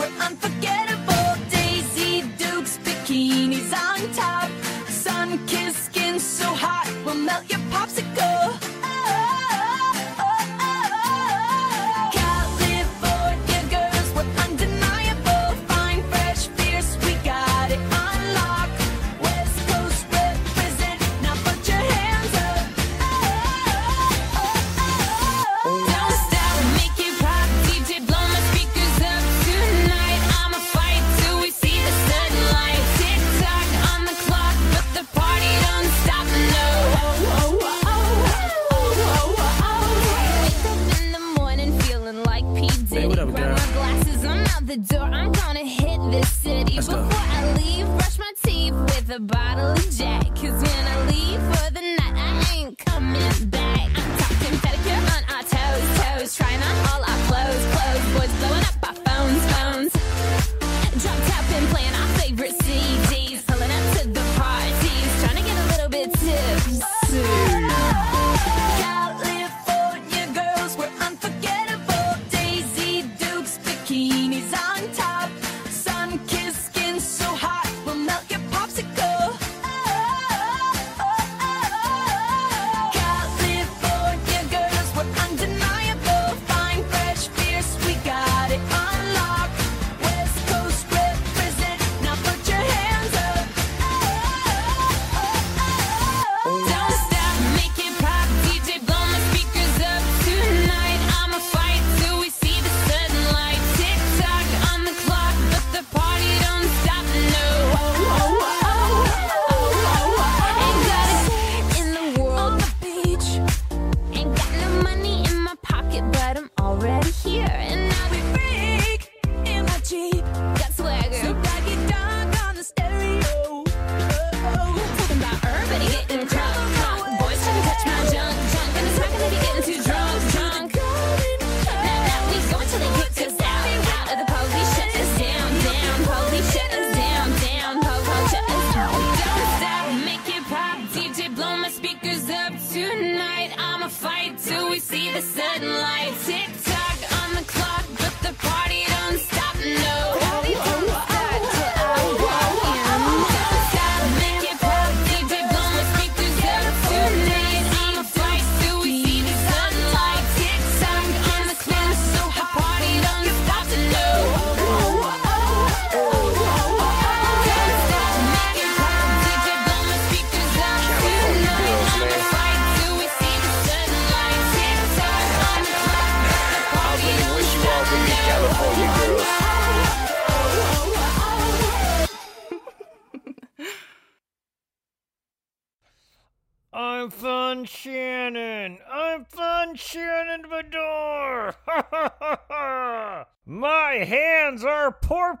Were unforgettable. Daisy Dukes, bikinis on top. Sun kissed skin so hot will melt your popsicle. The door. I'm gonna hit this city Let's go. before I leave. Brush my teeth with a bottle of Jack. 'Cause when I leave for the night, I ain't coming back.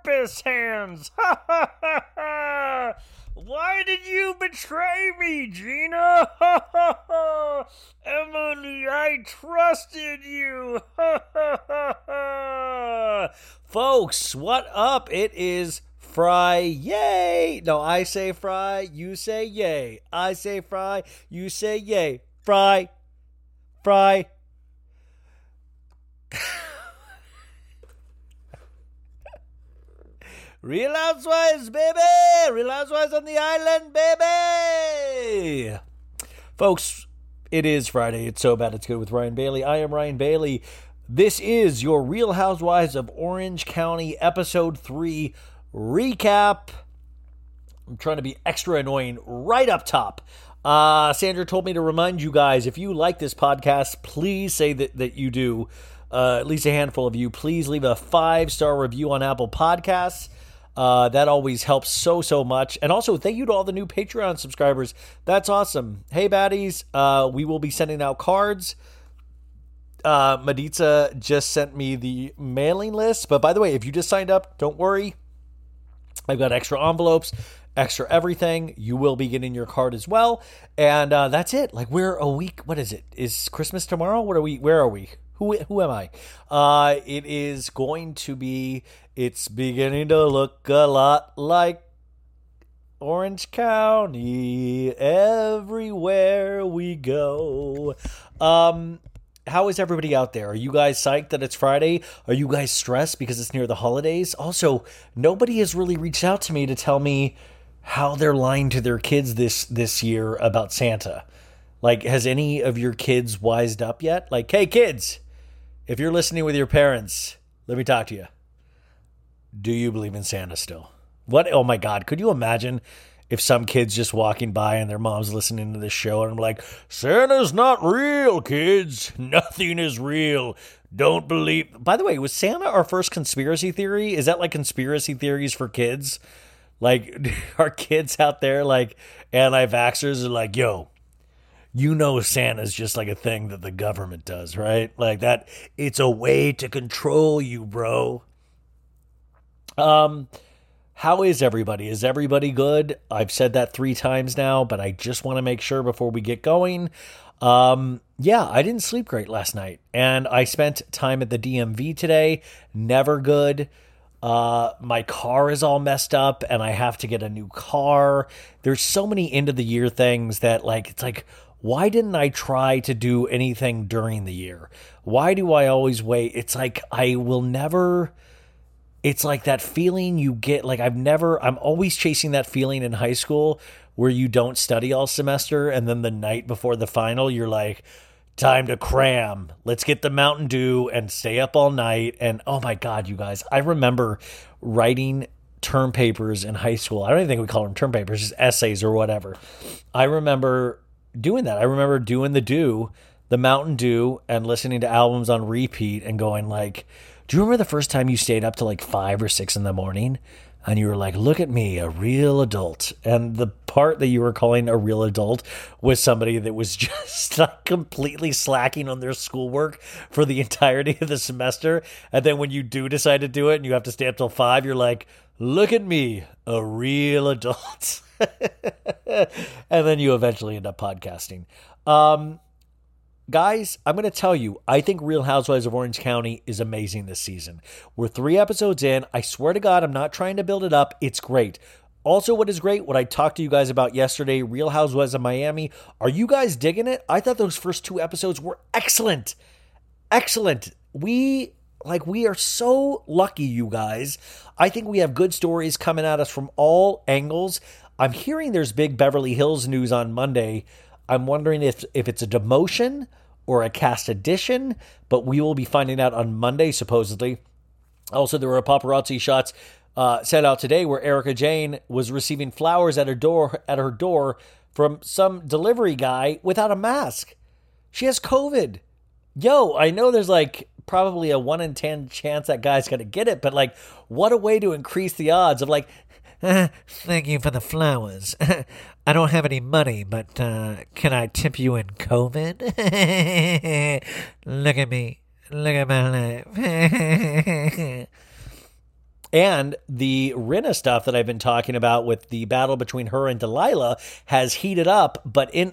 Are porpoise hands. Why did you betray me, Gina? Emily, I trusted you. Folks, what up? It is Fry Yay. No, I say Fry, you say Yay. I say Fry, you say Yay. Fry, Fry. Real Housewives, baby! Real Housewives on the island, baby! Folks, it is Friday. It's so bad it's good with Ryan Bailey. I am Ryan Bailey. This is your Real Housewives of Orange County, episode 3 recap. I'm trying to be extra annoying right up top. Uh, Sandra told me to remind you guys if you like this podcast, please say that, that you do. Uh, at least a handful of you. Please leave a five star review on Apple Podcasts. Uh, that always helps so, so much. And also, thank you to all the new Patreon subscribers. That's awesome. Hey, baddies, uh, we will be sending out cards. Uh, Maritza just sent me the mailing list. But by the way, if you just signed up, don't worry. I've got extra envelopes, extra everything. You will be getting your card as well. And uh, that's it. Like, we're a week. What is it? Is Christmas tomorrow? What are we? Where are we? Who, who am I? Uh, it is going to be, it's beginning to look a lot like Orange County everywhere we go. Um, how is everybody out there? Are you guys psyched that it's Friday? Are you guys stressed because it's near the holidays? Also, nobody has really reached out to me to tell me how they're lying to their kids this this year about Santa. Like, has any of your kids wised up yet? Like, hey kids, if you're listening with your parents, let me talk to you. Do you believe in Santa still? What? Oh my God! Could you imagine if some kids just walking by and their mom's listening to this show and I'm like, Santa's not real, kids. Nothing is real. Don't believe. By the way, was Santa our first conspiracy theory? Is that like conspiracy theories for kids? Like, are kids out there like anti vaxxers are like, yo, you know Santa's just like a thing that the government does, right? Like that it's a way to control you, bro. Um how is everybody? Is everybody good? I've said that 3 times now, but I just want to make sure before we get going. Um yeah, I didn't sleep great last night and I spent time at the DMV today. Never good. Uh, my car is all messed up and I have to get a new car. There's so many end of the year things that like it's like why didn't I try to do anything during the year? Why do I always wait? It's like I will never it's like that feeling you get like I've never I'm always chasing that feeling in high school where you don't study all semester and then the night before the final you're like time to cram. Let's get the Mountain Dew and stay up all night and oh my god, you guys, I remember writing term papers in high school. I don't even think we call them term papers, just essays or whatever. I remember doing that. I remember doing the Dew, the Mountain Dew, and listening to albums on repeat and going like, "Do you remember the first time you stayed up to like five or six in the morning?" And you were like, "Look at me, a real adult." And the part that you were calling a real adult was somebody that was just like completely slacking on their schoolwork for the entirety of the semester. And then when you do decide to do it and you have to stay up till five, you're like, "Look at me, a real adult." and then you eventually end up podcasting. Um, guys, I'm going to tell you, I think Real Housewives of Orange County is amazing this season. We're three episodes in. I swear to God, I'm not trying to build it up. It's great. Also, what is great, what I talked to you guys about yesterday, Real Housewives of Miami. Are you guys digging it? I thought those first two episodes were excellent. Excellent. We like we are so lucky, you guys. I think we have good stories coming at us from all angles. I'm hearing there's big Beverly Hills news on Monday. I'm wondering if if it's a demotion or a cast addition, but we will be finding out on Monday supposedly. Also, there were paparazzi shots uh, set out today where Erika Jayne was receiving flowers at her door at her door from some delivery guy without a mask. She has COVID. Yo, I know there's like probably a one in ten chance that guy's gonna get it, but like, what a way to increase the odds of like, thank you for the flowers. I don't have any money, but uh, can I tip you in COVID? Look at me. Look at my life. And the Rinna stuff that I've been talking about with the battle between her and Delilah has heated up. But in,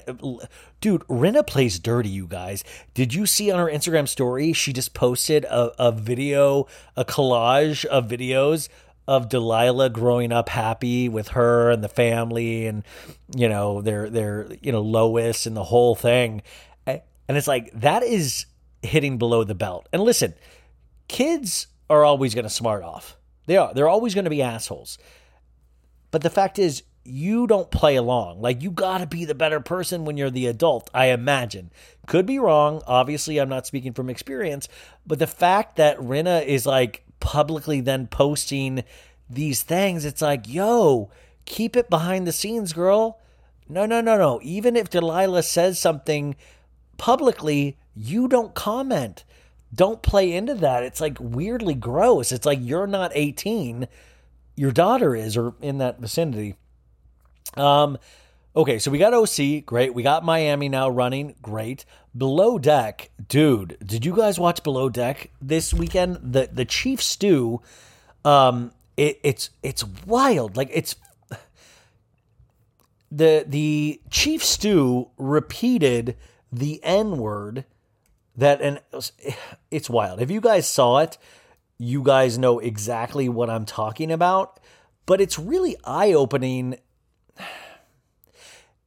dude, Rinna plays dirty, you guys. Did you see on her Instagram story? She just posted a, a video, a collage of videos of Delilah growing up happy with her and the family and, you know, their, their, you know, Lois and the whole thing. And it's like, that is hitting below the belt. And listen, kids are always going to smart off they are. They're always going to be assholes. But the fact is, you don't play along. Like, you got to be the better person when you're the adult, I imagine. Could be wrong. Obviously, I'm not speaking from experience. But the fact that Rinna is like publicly then posting these things, it's like, yo, keep it behind the scenes, girl. No, no, no, no. Even if Delilah says something publicly, you don't comment don't play into that. It's like weirdly gross. It's like you're not 18, your daughter is, or in that vicinity. Um, okay, so we got OC, great. We got Miami now running, great. Below Deck, dude, did you guys watch Below Deck this weekend? The the Chief Stew, um, it, it's it's wild. Like it's the the Chief Stew repeated the N word that and it's wild. If you guys saw it, you guys know exactly what I'm talking about, but it's really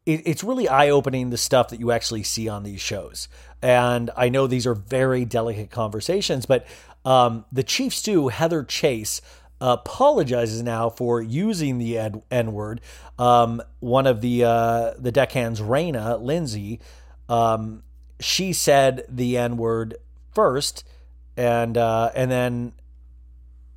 eye-opening it's really eye-opening the stuff that you actually see on these shows. And I know these are very delicate conversations, but um, the chief stew, Heather Chase, apologizes now for using the N word. Um, one of the uh, the deckhands, Rayna Lindsey, um, she said the N word first, and uh, and then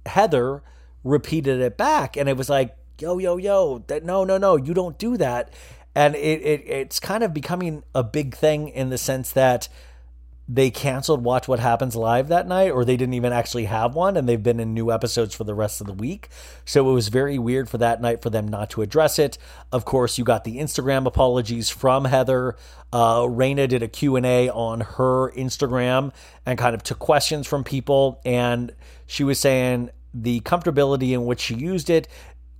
Heather repeated it back, and it was like, yo, yo, yo, that no, no, no, you don't do that. And it, it it's kind of becoming a big thing in the sense that they canceled Watch What Happens Live that night, or they didn't even actually have one, and they've been in new episodes for the rest of the week. So it was very weird for that night for them not to address it. Of course, you got the Instagram apologies from Heather. Uh, Rayna did a Q&A on her Instagram and kind of took questions from people, and she was saying the comfortability in which she used it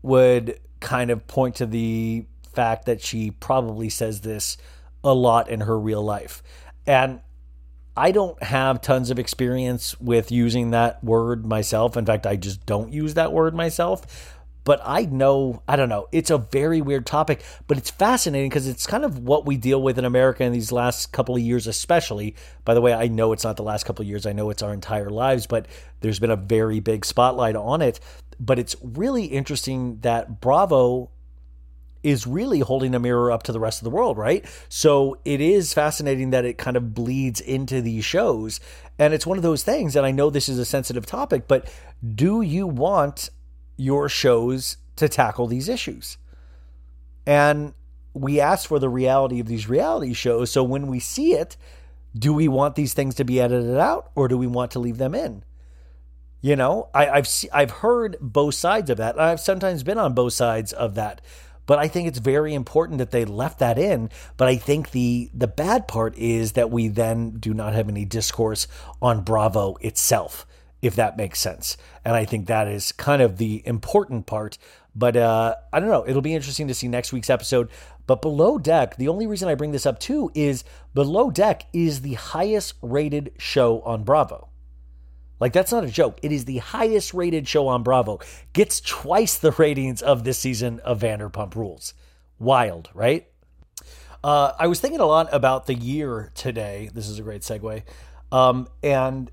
would kind of point to the fact that she probably says this a lot in her real life. And I don't have tons of experience with using that word myself. In fact, I just don't use that word myself. But I know, I don't know, it's a very weird topic, but it's fascinating because it's kind of what we deal with in America in these last couple of years, especially. By the way, I know it's not the last couple of years, I know it's our entire lives, but there's been a very big spotlight on it. But it's really interesting that Bravo is really holding a mirror up to the rest of the world, right? So it is fascinating that it kind of bleeds into these shows. And it's one of those things, and I know this is a sensitive topic, but do you want your shows to tackle these issues? And we ask for the reality of these reality shows. So when we see it, do we want these things to be edited out or do we want to leave them in? You know, I, have I've heard both sides of that. I've sometimes been on both sides of that. But I think it's very important that they left that in. But I think the the bad part is that we then do not have any discourse on Bravo itself, if that makes sense. And I think that is kind of the important part. But uh, I don't know. It'll be interesting to see next week's episode. But Below Deck, the only reason I bring this up too is Below Deck is the highest rated show on Bravo. Like, that's not a joke. It is the highest rated show on Bravo. Gets twice the ratings of this season of Vanderpump Rules. Wild, right? Uh, I was thinking a lot about the year today. This is a great segue. Um, and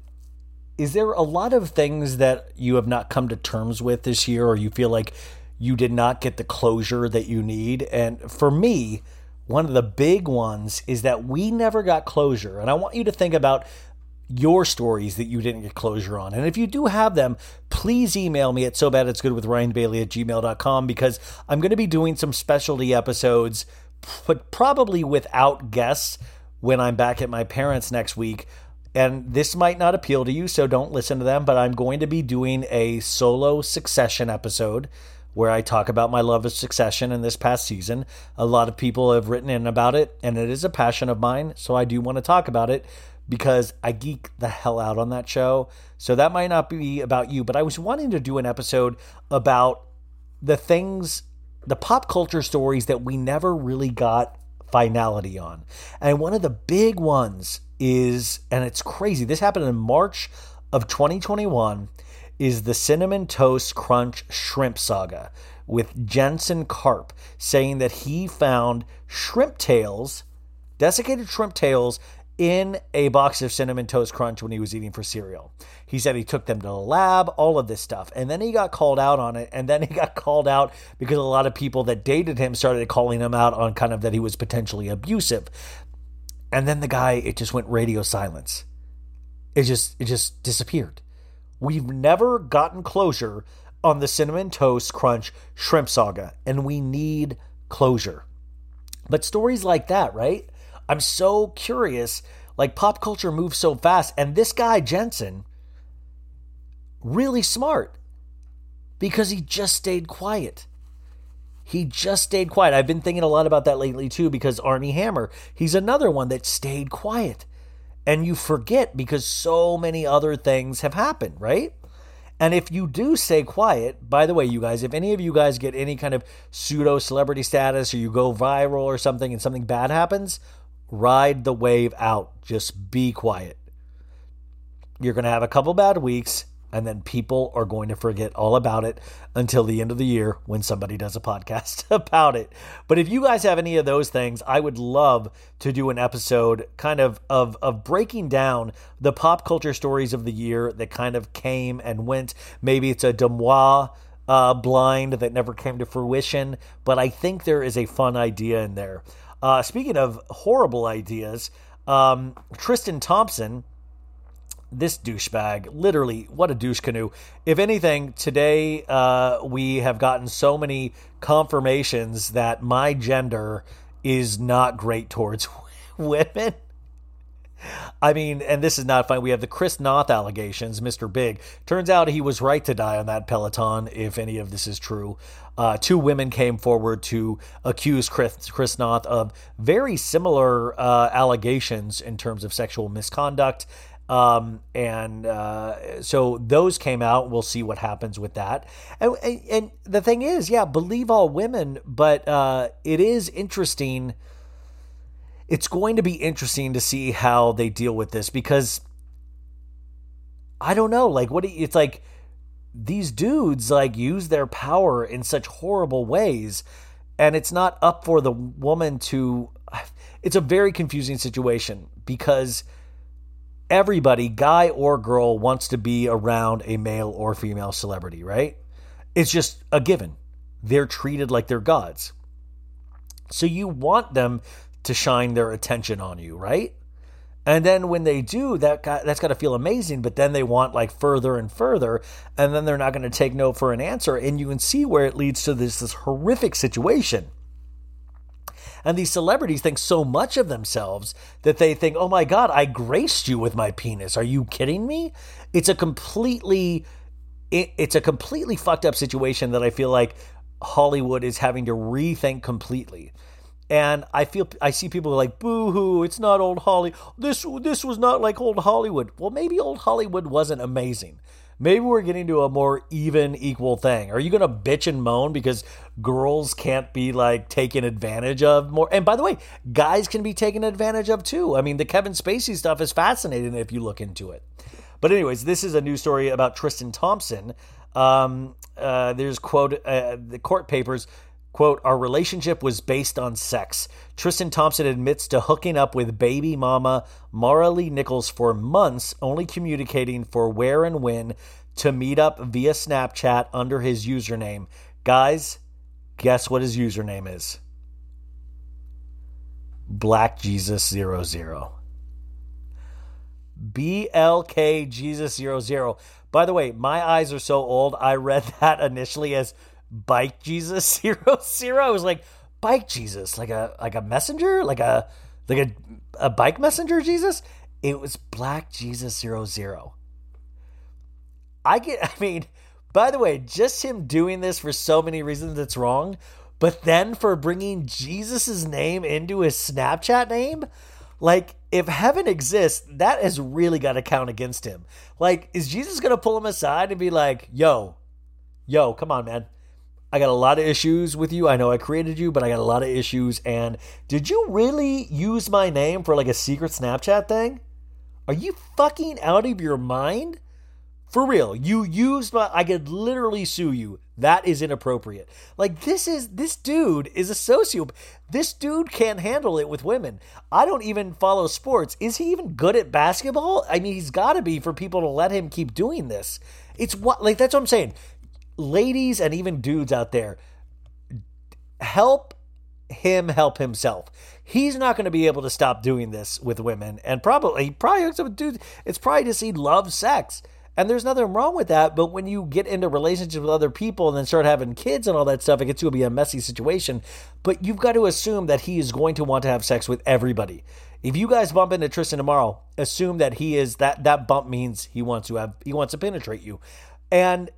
is there a lot of things that you have not come to terms with this year, or you feel like you did not get the closure that you need? And for me, one of the big ones is that we never got closure. And I want you to think about your stories that you didn't get closure on. And if you do have them, please email me at so bad it's good with Ryan Bailey at gmail.com because I'm going to be doing some specialty episodes, but probably without guests when I'm back at my parents' next week. And this might not appeal to you, so don't listen to them, but I'm going to be doing a solo succession episode where I talk about my love of succession in this past season. A lot of people have written in about it, and it is a passion of mine. So I do want to talk about it because I geek the hell out on that show. So that might not be about you, but I was wanting to do an episode about the things, the pop culture stories that we never really got finality on. And one of the big ones is, and it's crazy, this happened in March of 2021 is the Cinnamon Toast Crunch Shrimp Saga with Jensen Karp saying that he found shrimp tails, desiccated shrimp tails, in a box of Cinnamon Toast Crunch when he was eating for cereal. He said he took them to the lab, all of this stuff. And then he got called out on it. And then he got called out because a lot of people that dated him started calling him out on kind of that he was potentially abusive. And then the guy, it just went radio silence. It just it just disappeared. We've never gotten closure on the cinnamon toast crunch shrimp saga, and we need closure. But stories like that, right? I'm so curious. Like pop culture moves so fast, and this guy Jensen, really smart, because he just stayed quiet. He just stayed quiet. I've been thinking a lot about that lately too, because Armie Hammer, he's another one that stayed quiet and you forget because so many other things have happened, right? And if you do stay quiet, by the way, you guys, if any of you guys get any kind of pseudo celebrity status or you go viral or something and something bad happens, ride the wave out. Just be quiet. You're going to have a couple bad weeks and then people are going to forget all about it until the end of the year when somebody does a podcast about it. But if you guys have any of those things, I would love to do an episode kind of of of breaking down the pop culture stories of the year that kind of came and went. Maybe it's a DeuxMoi uh, blind that never came to fruition, but I think there is a fun idea in there. Uh, speaking of horrible ideas, um, Tristan Thompson this douchebag, literally, what a douche canoe. If anything, today uh, we have gotten so many confirmations that my gender is not great towards women. I mean, and this is not fine. We have the Chris Noth allegations, Mr. Big. Turns out he was right to die on that Peloton, if any of this is true. Uh, two women came forward to accuse Chris, Chris Noth of very similar uh, allegations in terms of sexual misconduct um, and uh, so those came out. We'll see what happens with that. And, and the thing is, yeah, believe all women, but uh, it is interesting. It's going to be interesting to see how they deal with this because I don't know. Like, what it's like these dudes like use their power in such horrible ways, and it's not up for the woman to. It's a very confusing situation because everybody, guy or girl, wants to be around a male or female celebrity, right? It's just a given. They're treated like they're gods. So you want them to shine their attention on you, right? And then when they do, that got, that's got to feel amazing. But then they want like further and further, and then they're not going to take no for an answer. And you can see where it leads to this this horrific situation and these celebrities think so much of themselves that they think, oh my God, I graced you with my penis. Are you kidding me? It's a completely. it's a completely fucked up situation that I feel like Hollywood is having to rethink completely. And I feel I see people like, boo hoo, it's not old Holly. This this was not like old Hollywood. Well, maybe old Hollywood wasn't amazing maybe we're getting to a more even, equal thing. Are you going to bitch and moan because girls can't be like taken advantage of more? And by the way, guys can be taken advantage of too. I mean, the Kevin Spacey stuff is fascinating if you look into it. But anyways, this is a new story about Tristan Thompson. Um, uh, there's quote uh, the court papers quote our relationship was based on sex. Tristan thompson admits to hooking up with baby mama maralee nichols for months only communicating for where and when to meet up via snapchat under his username. Guys guess what his username is? Black jesus 00 blk jesus 00 by the way my eyes are so old i read that initially as bike Jesus zero zero. I was like, bike Jesus, like a like a messenger, like a like a a bike messenger Jesus. It was Black Jesus zero zero. I get. I mean, By the way, just him doing this for so many reasons it's wrong, but then for bringing Jesus' name into his Snapchat name, like if heaven exists, that has really got to count against him. Like, is Jesus going to pull him aside and be like, yo, yo, come on, man. I got a lot of issues with you. I know I created you, but I got a lot of issues. And did you really use my name for like a secret Snapchat thing? Are you fucking out of your mind? For real, you used my. I could literally sue you. That is inappropriate. Like this is this dude is a sociopath. This dude can't handle it with women. I don't even follow sports. Is he even good at basketball? I mean, he's got to be for people to let him keep doing this. It's what like that's what I'm saying. Ladies and even dudes out there, help him help himself. He's not going to be able to stop doing this with women, and probably he probably hooks up with dudes. It's probably just he loves sex. And there's nothing wrong with that. But when you get into relationships with other people and then start having kids and all that stuff, it gets to be a messy situation. But you've got to assume that he is going to want to have sex with everybody. If you guys bump into Tristan tomorrow, assume that he is that that bump means he wants to have he wants to penetrate you. And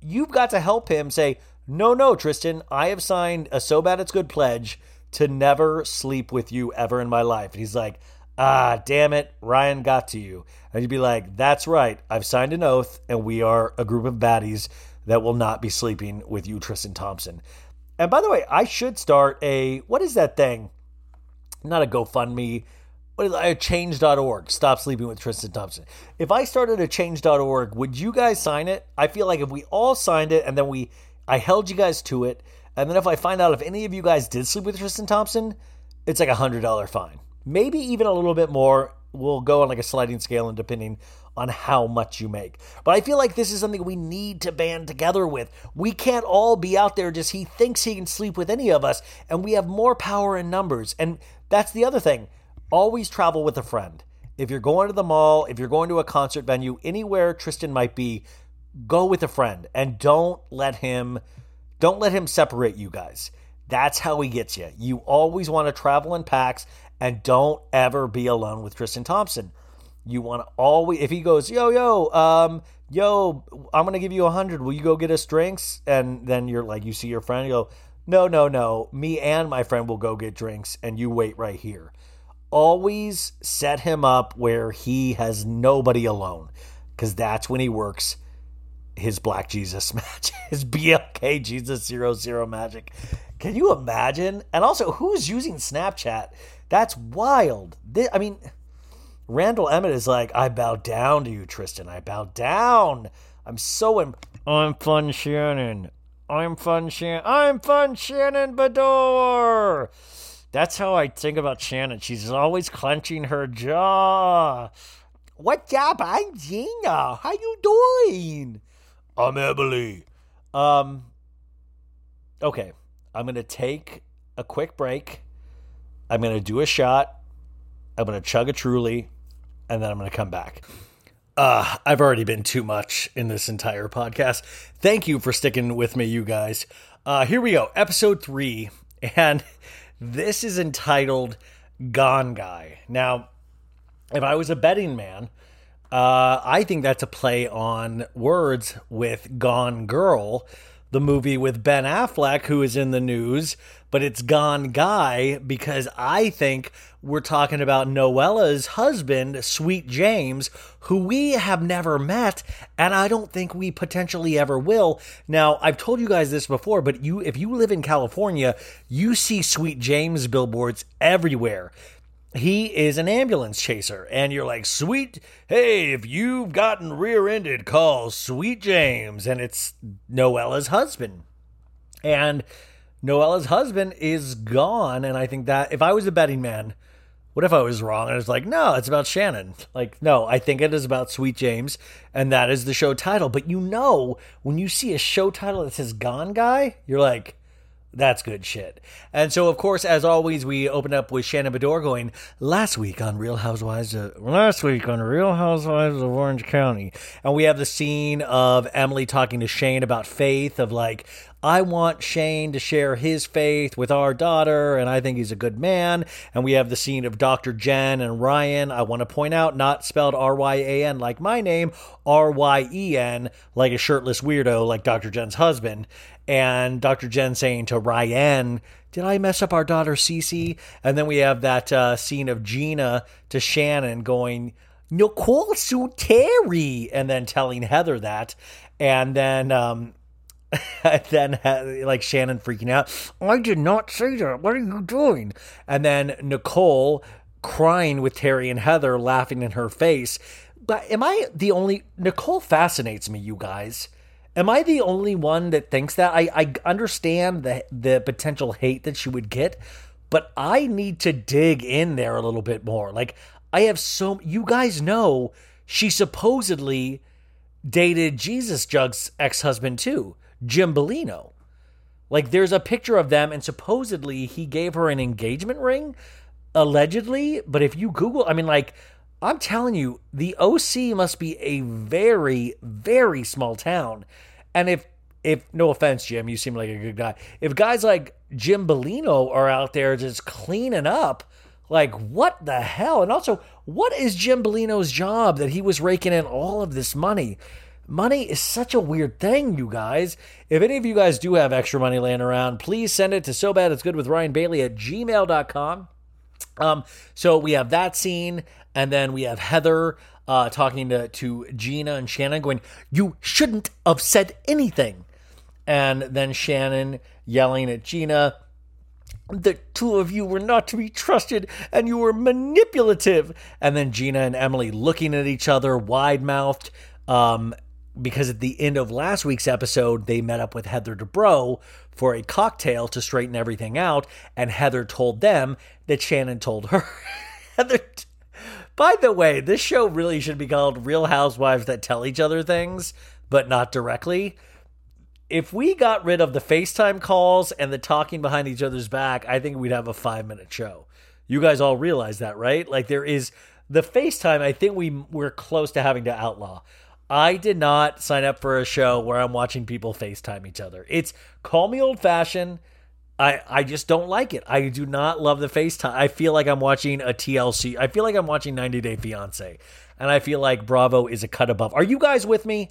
you've got to help him say, No, no, Tristan, I have signed a so bad it's good pledge to never sleep with you ever in my life. And he's like, ah, damn it, Ryan got to you. And you'd be like, that's right, I've signed an oath, and we are a group of baddies that will not be sleeping with you, Tristan Thompson. And by the way, I should start a, what is that thing? Not a GoFundMe, a uh, change.org. Stop sleeping with Tristan Thompson. If I started a change.org, would you guys sign it? I feel like if we all signed it and then we, I held you guys to it, and then if I find out if any of you guys did sleep with Tristan Thompson, it's like a $100 fine maybe even a little bit more. We'll go on like a sliding scale and depending on how much you make. But I feel like this is something we need to band together with. We can't all be out there just he thinks he can sleep with any of us, and we have more power in numbers. And that's the other thing. Always travel with a friend. If you're going to the mall, if you're going to a concert venue, anywhere Tristan might be, go with a friend and don't let him don't let him separate you guys. That's how he gets you. You always want to travel in packs and don't ever be alone with Tristan Thompson. You want to always, if he goes, yo, yo, um, yo, I'm going to give you a hundred. Will you go get us drinks? And then you're like, you see your friend, you go, no, no, no. Me and my friend will go get drinks and you wait right here. Always set him up where he has nobody alone because that's when he works his Black Jesus magic, his BLK Jesus zero zero magic. Can you imagine? And also, who's using Snapchat? That's wild. This, I mean, Randall Emmett is like, I bow down to you, Tristan. I bow down. I'm so. Im- I'm Fun Shannon. I'm Fun Shannon. I'm Fun Shannon Beador. That's how I think about Shannon. She's always clenching her jaw. What's up? I'm Gina. How you doing? I'm Emily. Um. Okay, I'm gonna take a quick break. I'm going to do a shot. I'm going to chug a truly, and then I'm going to come back. Uh, I've already been too much in this entire podcast. Thank you for sticking with me, you guys. Uh, here we go, episode three, and this is entitled Gone Guy. Now, if I was a betting man, uh, I think that's a play on words with Gone Girl, the movie with Ben Affleck, who is in the news, but it's Gone Guy because I think we're talking about Noella's husband, Sweet James, who we have never met, and I don't think we potentially ever will. Now, I've told you guys this before, but you if you live in California, you see Sweet James billboards everywhere he is an ambulance chaser and you're like sweet hey if you've gotten rear-ended call sweet james and it's noella's husband and noella's husband is gone and i think that if i was a betting man what if i was wrong and i was like no it's about shannon like no i think it is about sweet james and that is the show title but you know when you see a show title that says gone guy you're like that's good shit. And so, of course, as always, we open up with Shannon Beador going, last week on Real Housewives, uh, last week on Real Housewives of Orange County. And we have the scene of Emily talking to Shane about faith, of like, I want Shane to share his faith with our daughter, and I think he's a good man. And we have the scene of Dr. Jen and Ryan. I want to point out, not spelled R Y A N like my name, R Y E N, like a shirtless weirdo, like Dr. Jen's husband. And Dr. Jen saying to Ryan, Did I mess up our daughter Cece? And then we have that uh, scene of Gina to Shannon going, Nicole Sue Terry, and then telling Heather that. And then um, then uh, like Shannon freaking out. I did not say that. What are you doing? And then Nicole crying with Terry and Heather laughing in her face. But am I the only Nicole fascinates me, you guys. Am I the only one that thinks that? I, I understand the the potential hate that she would get, but I need to dig in there a little bit more. Like I have so you guys know she supposedly dated Jesus Jug's ex-husband too. Jim Bellino. Like there's a picture of them, and supposedly he gave her an engagement ring, allegedly. But if you Google, I mean, like, I'm telling you, the OC must be a very, very small town. And if if no offense, Jim, you seem like a good guy. If guys like Jim Bellino are out there just cleaning up, like what the hell? And also, what is Jim Bellino's job that he was raking in all of this money? Money is such a weird thing, you guys. If any of you guys do have extra money laying around, please send it to so bad it's good with Ryan Bailey at gmail.com. Um, so we have that scene, and then we have Heather uh, talking to, to Gina and Shannon going, You shouldn't have said anything. And then Shannon yelling at Gina, the two of you were not to be trusted and you were manipulative. And then Gina and Emily looking at each other, wide mouthed. Um, because at the end of last week's episode, they met up with Heather Dubrow for a cocktail to straighten everything out, and Heather told them that Shannon told her. Heather. T- By the way, this show really should be called Real Housewives That Tell Each Other Things, but not directly. If we got rid of the FaceTime calls and the talking behind each other's back, I think we'd have a five minute show. You guys all realize that, right? Like there is the FaceTime, I think we we're close to having to outlaw. I did not sign up for a show where I'm watching people FaceTime each other. It's call me old fashioned. I, I just don't like it. I do not love the FaceTime. I feel like I'm watching a TLC. I feel like I'm watching 90 Day Fiance. And I feel like Bravo is a cut above. Are you guys with me?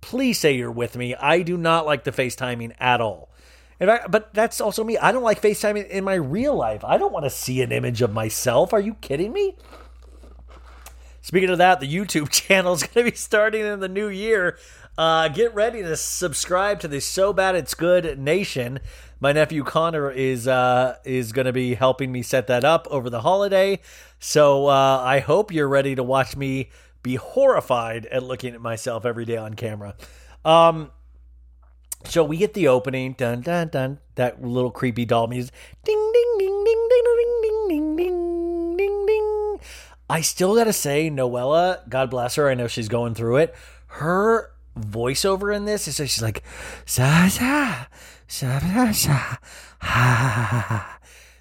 Please say you're with me. I do not like the FaceTiming at all. In fact, but that's also me. I don't like FaceTiming in my real life. I don't want to see an image of myself. Are you kidding me? Speaking of that, the YouTube channel is going to be starting in the new year. Uh, get ready to subscribe to the So Bad It's Good Nation. My nephew Connor is uh, is going to be helping me set that up over the holiday. So uh, I hope you're ready to watch me be horrified at looking at myself every day on camera. Um, so we get the opening, dun dun dun, that little creepy doll music, ding ding ding ding ding ding ding ding ding ding ding. I still gotta say, Noella, God bless her, I know she's going through it. Her voiceover in this is she's like, sa sa sa sa sa.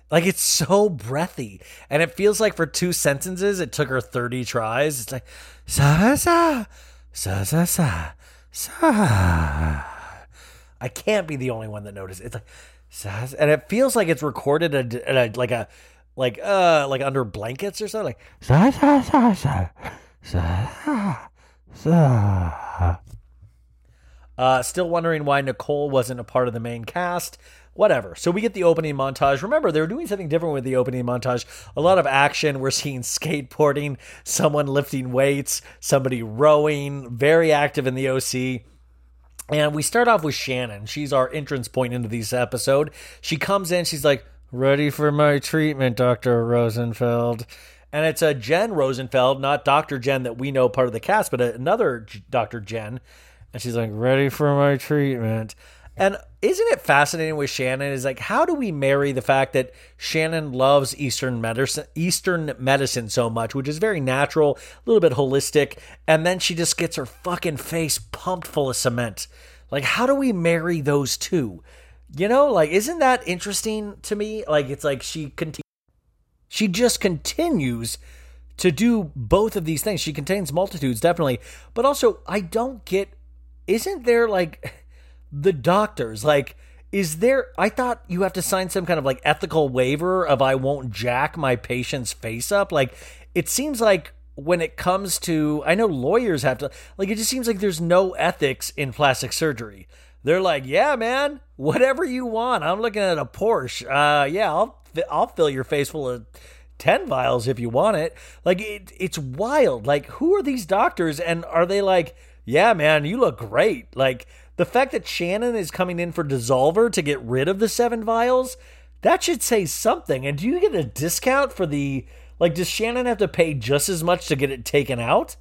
Like it's so breathy, and it feels like for two sentences it took her thirty tries. It's like sa sa sa sa sa sa. I can't be the only one that noticed. It's like, sa- and it feels like it's recorded at a like a like uh like under blankets or something. Like sa sa sa sa sa. Uh, still wondering why Nicole wasn't a part of the main cast. Whatever. So we get the opening montage. Remember, they're doing something different with the opening montage. A lot of action. We're seeing skateboarding, someone lifting weights, somebody rowing, very active in the OC. And we start off with Shannon. She's our entrance point into this episode. She comes in, she's like, Ready for my treatment, Dr. Rosenfeld. And it's a Jen Rosenfeld, not Dr. Jen that we know part of the cast, but another Dr. Jen. And she's like, Ready for my treatment. And isn't it fascinating with Shannon? Is like, how do we marry the fact that Shannon loves Eastern medicine, Eastern medicine so much, which is very natural, a little bit holistic, and then she just gets her fucking face pumped full of cement. Like, how do we marry those two? You know, like, isn't that interesting to me? Like, it's like she continues, she just continues to do both of these things. She contains multitudes, definitely, but also I don't get. Isn't there like? the doctors, like, is there, I thought you have to sign some kind of like ethical waiver of I won't jack my patient's face up. Like, it seems like when it comes to, I know lawyers have to, like, it just seems like there's no ethics in plastic surgery. They're like, yeah, man, whatever you want. I'm looking at a Porsche. Uh, yeah, I'll, I'll fill your face full of 10 vials if you want it. Like, it, it's wild. Like, who are these doctors? And are they like, yeah, man, you look great? Like, the fact that Shannon is coming in for Dissolver to get rid of the seven vials, that should say something. And do you get a discount for the. Like, does Shannon have to pay just as much to get it taken out?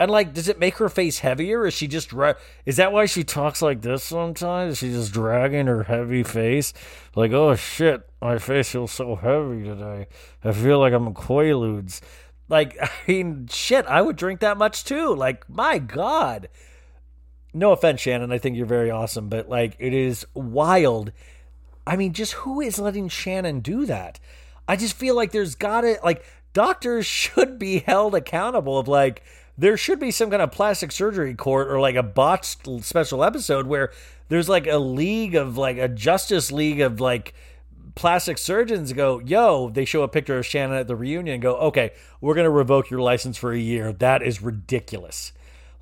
And like, does it make her face heavier? Is she just dra- is that why she talks like this sometimes? She's just dragging her heavy face? Like, oh shit, my face feels so heavy today. I feel like I'm Quaaludes. Like, I mean, shit, I would drink that much too. Like, my god. No offense, Shannon. I think you're very awesome, but like, it is wild. I mean, just who is letting Shannon do that? I just feel like there's gotta like doctors should be held accountable of like there should be some kind of plastic surgery court or like a botched special episode where there's like a league of like a justice league of like plastic surgeons go, yo, they show a picture of Shannon at the reunion and go, okay, we're going to revoke your license for a year. That is ridiculous.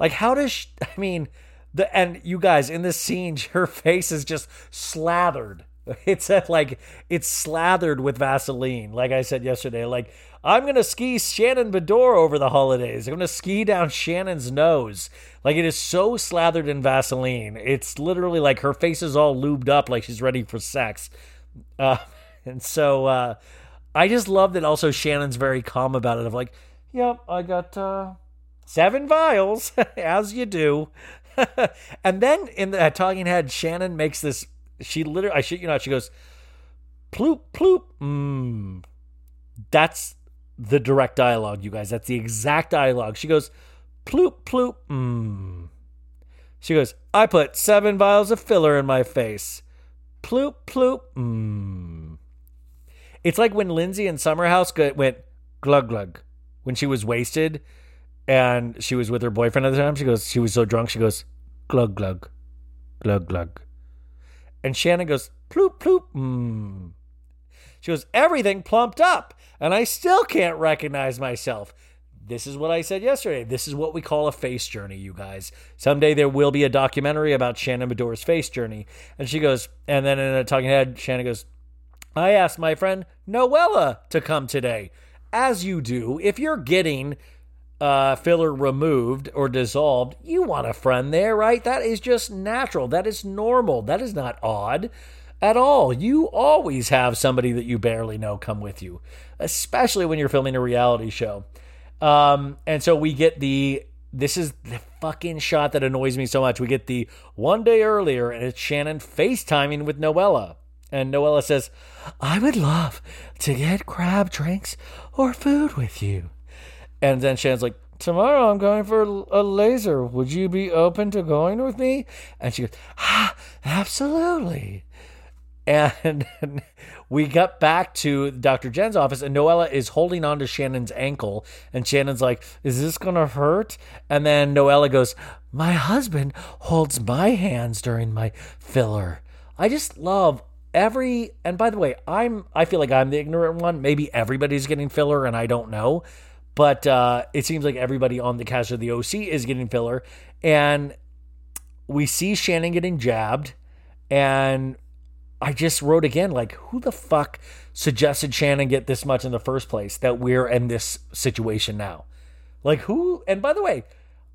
Like, how does, sh- I mean, the, and you guys in this scene, her face is just slathered. It's like, it's slathered with Vaseline. Like I said yesterday, like, I'm going to ski Shannon Beador over the holidays. I'm going to ski down Shannon's nose. Like, it is so slathered in Vaseline. It's literally like her face is all lubed up, like she's ready for sex. Uh, and so uh, I just love that also Shannon's very calm about it of like, yep, I got uh, seven vials, as you do. and then in the talking head, Shannon makes this, she literally, I shit you not, she goes, ploop, ploop, mmm. That's the direct dialogue, you guys. That's the exact dialogue. She goes, ploop, ploop, mmm. She goes, I put seven vials of filler in my face. Ploop, ploop, mmm. It's like when Lindsay in Summerhouse went glug glug when she was wasted and she was with her boyfriend at the time. She goes, she was so drunk, she goes, glug glug, glug glug. And Shannon goes, ploop, ploop, mmm. She goes, everything plumped up, and I still can't recognize myself. This is what I said yesterday. This is what we call a face journey, you guys. Someday there will be a documentary about Shannon Beador's face journey. And she goes, and then in a talking head, Shannon goes, I asked my friend Noella to come today. As you do, if you're getting uh, filler removed or dissolved, you want a friend there, right? That is just natural. That is normal. That is not odd at all. You always have somebody that you barely know come with you, especially when you're filming a reality show. Um, and so we get the this is the fucking shot that annoys me so much. We get the one day earlier, and it's Shannon FaceTiming with Noella. And Noella says, I would love to get crab drinks or food with you. And then Shannon's like, Tomorrow I'm going for a laser. Would you be open to going with me? And she goes, Ah, absolutely. And we got back to Dr. Jen's office, and Noella is holding on to Shannon's ankle. And Shannon's like, Is this going to hurt? And then Noella goes, My husband holds my hands during my filler. I just love every and by the way i'm i feel like i'm the ignorant one maybe everybody's getting filler and i don't know but uh it seems like everybody on the cast of the oc is getting filler and we see shannon getting jabbed and i just wrote again like who the fuck suggested shannon get this much in the first place that we're in this situation now like who and by the way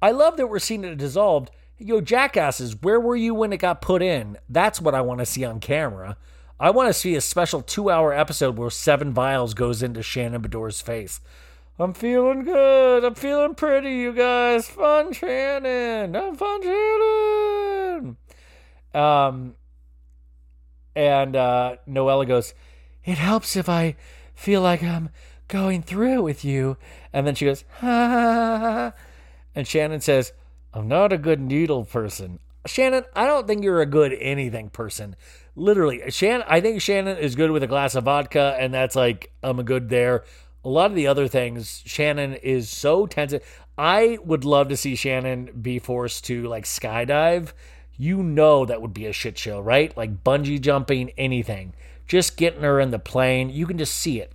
i love that we're seeing it dissolved Yo, jackasses, where were you when it got put in? That's what I want to see on camera. I want to see a special two hour episode where seven vials goes into Shannon Beador's face. I'm feeling good. I'm feeling pretty, you guys. Fun Shannon. I'm fun Shannon. Um, and uh, Noella goes, It helps if I feel like I'm going through it with you. And then she goes, ha, ha, ha. And Shannon says, I'm not a good needle person. Shannon, I don't think you're a good anything person. Literally, Shannon, I think Shannon is good with a glass of vodka, and that's like, I'm a good there. A lot of the other things, Shannon is so tense. I would love to see Shannon be forced to like skydive you know that would be a shit show, right? Like bungee jumping, anything. Just getting her in the plane, you can just see it.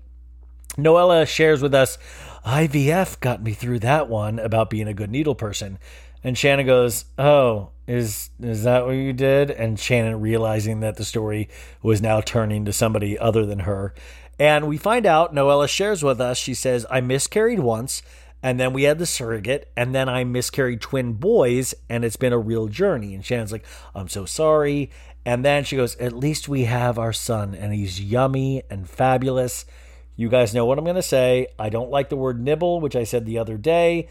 Noella shares with us, IVF got me through that one about being a good needle person. And Shannon goes, "Oh, is is that what you did?" And Shannon realizing that the story was now turning to somebody other than her. And we find out Noella shares with us, she says, "I miscarried once, and then we had the surrogate, and then I miscarried twin boys, and it's been a real journey." And Shannon's like, "I'm so sorry." And then she goes, "At least we have our son, and he's yummy and fabulous." You guys know what I'm going to say. I don't like the word nibble, which I said the other day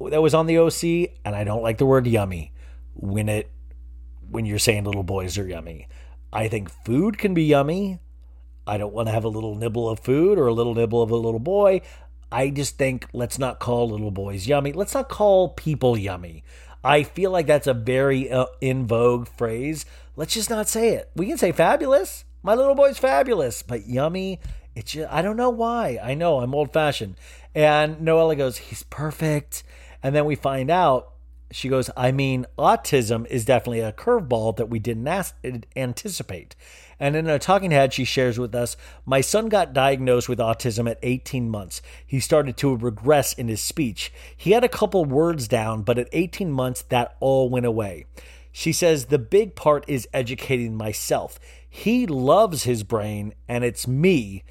that was on the OC, and I don't like the word yummy when it when you're saying little boys are yummy. I think food can be yummy. I don't want to have a little nibble of food or a little nibble of a little boy. I just think let's not call little boys yummy. Let's not call people yummy. I feel like that's a very uh, in vogue phrase. Let's just not say it. We can say fabulous. My little boy's fabulous, but yummy, it's just, I don't know why. I know I'm old fashioned. And Noella goes, he's perfect. And then we find out, she goes, I mean, autism is definitely a curveball that we didn't ask, anticipate. And in a talking head, she shares with us, My son got diagnosed with autism at 18 months. He started to regress in his speech. He had a couple words down, but at 18 months, that all went away. She says, The big part is educating myself. He loves his brain, and it's me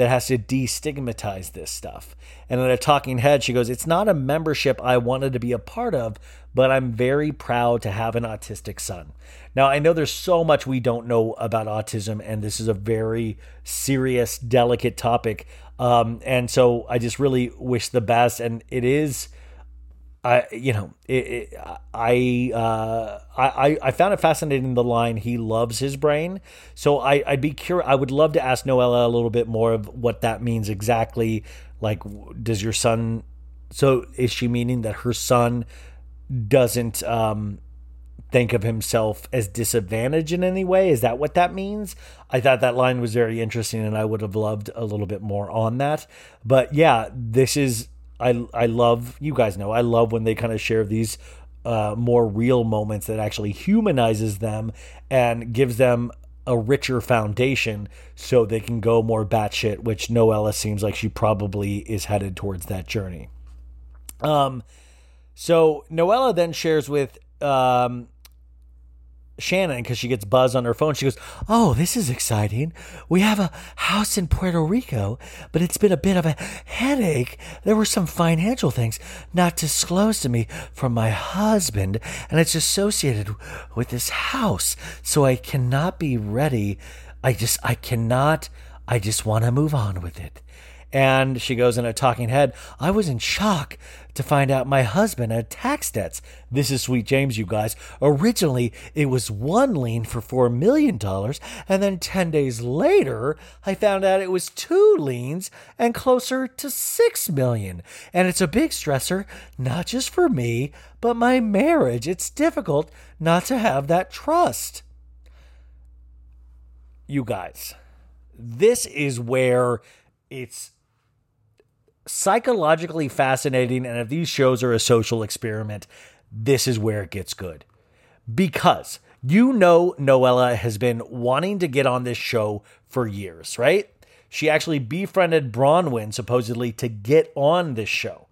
that has to destigmatize this stuff. And in a talking head, she goes, It's not a membership I wanted to be a part of, but I'm very proud to have an autistic son. Now, I know there's so much we don't know about autism, and this is a very serious, delicate topic. Um, and so I just really wish the best. And it is I you know it, it, I, uh, I I found it fascinating the line he loves his brain. So I I'd be curious I would love to ask Noella a little bit more of what that means exactly. Like does your son so is she meaning that her son doesn't um think of himself as disadvantaged in any way? Is that what that means? I thought that line was very interesting and I would have loved a little bit more on that. But yeah this is I I love you guys know I love when they kind of share these uh, more real moments that actually humanizes them and gives them a richer foundation so they can go more batshit, which Noella seems like she probably is headed towards that journey. Um, so Noella then shares with um, Shannon because she gets buzz on her phone. She goes, Oh, this is exciting. We have a house in Puerto Rico, but it's been a bit of a headache. There were some financial things not disclosed to me from my husband, and it's associated with this house. So I cannot be ready. I just, I cannot, I just want to move on with it. And she goes in a talking head, I was in shock to find out my husband had tax debts. This is Sweet James, you guys. Originally, it was one lien for $4 million, and then 10 days later, I found out it was two liens and closer to 6 million. And it's a big stressor, not just for me, but my marriage. It's difficult not to have that trust. You guys, this is where it's psychologically fascinating. And if these shows are a social experiment, this is where it gets good. Because you know, Noella has been wanting to get on this show for years, right? She actually befriended Bronwyn supposedly to get on this show.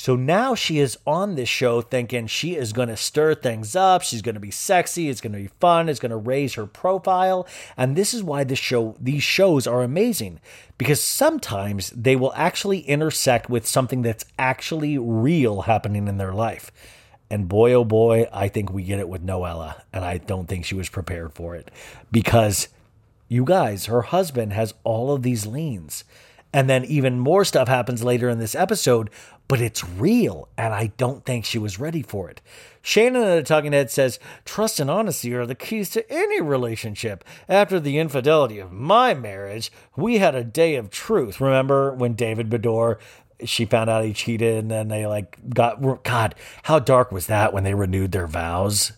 So now she is on this show thinking she is going to stir things up. She's going to be sexy. It's going to be fun. It's going to raise her profile. And this is why this show, these shows are amazing because sometimes they will actually intersect with something that's actually real happening in their life. And boy, oh boy, I think we get it with Noella. And I don't think she was prepared for it because you guys, her husband has all of these liens. And then even more stuff happens later in this episode, but it's real, and I don't think she was ready for it. Shannon at a talking head says, Trust and honesty are the keys to any relationship. After the infidelity of my marriage, we had a day of truth. Remember when David Beador she found out he cheated and then they like got god how dark was that when they renewed their vows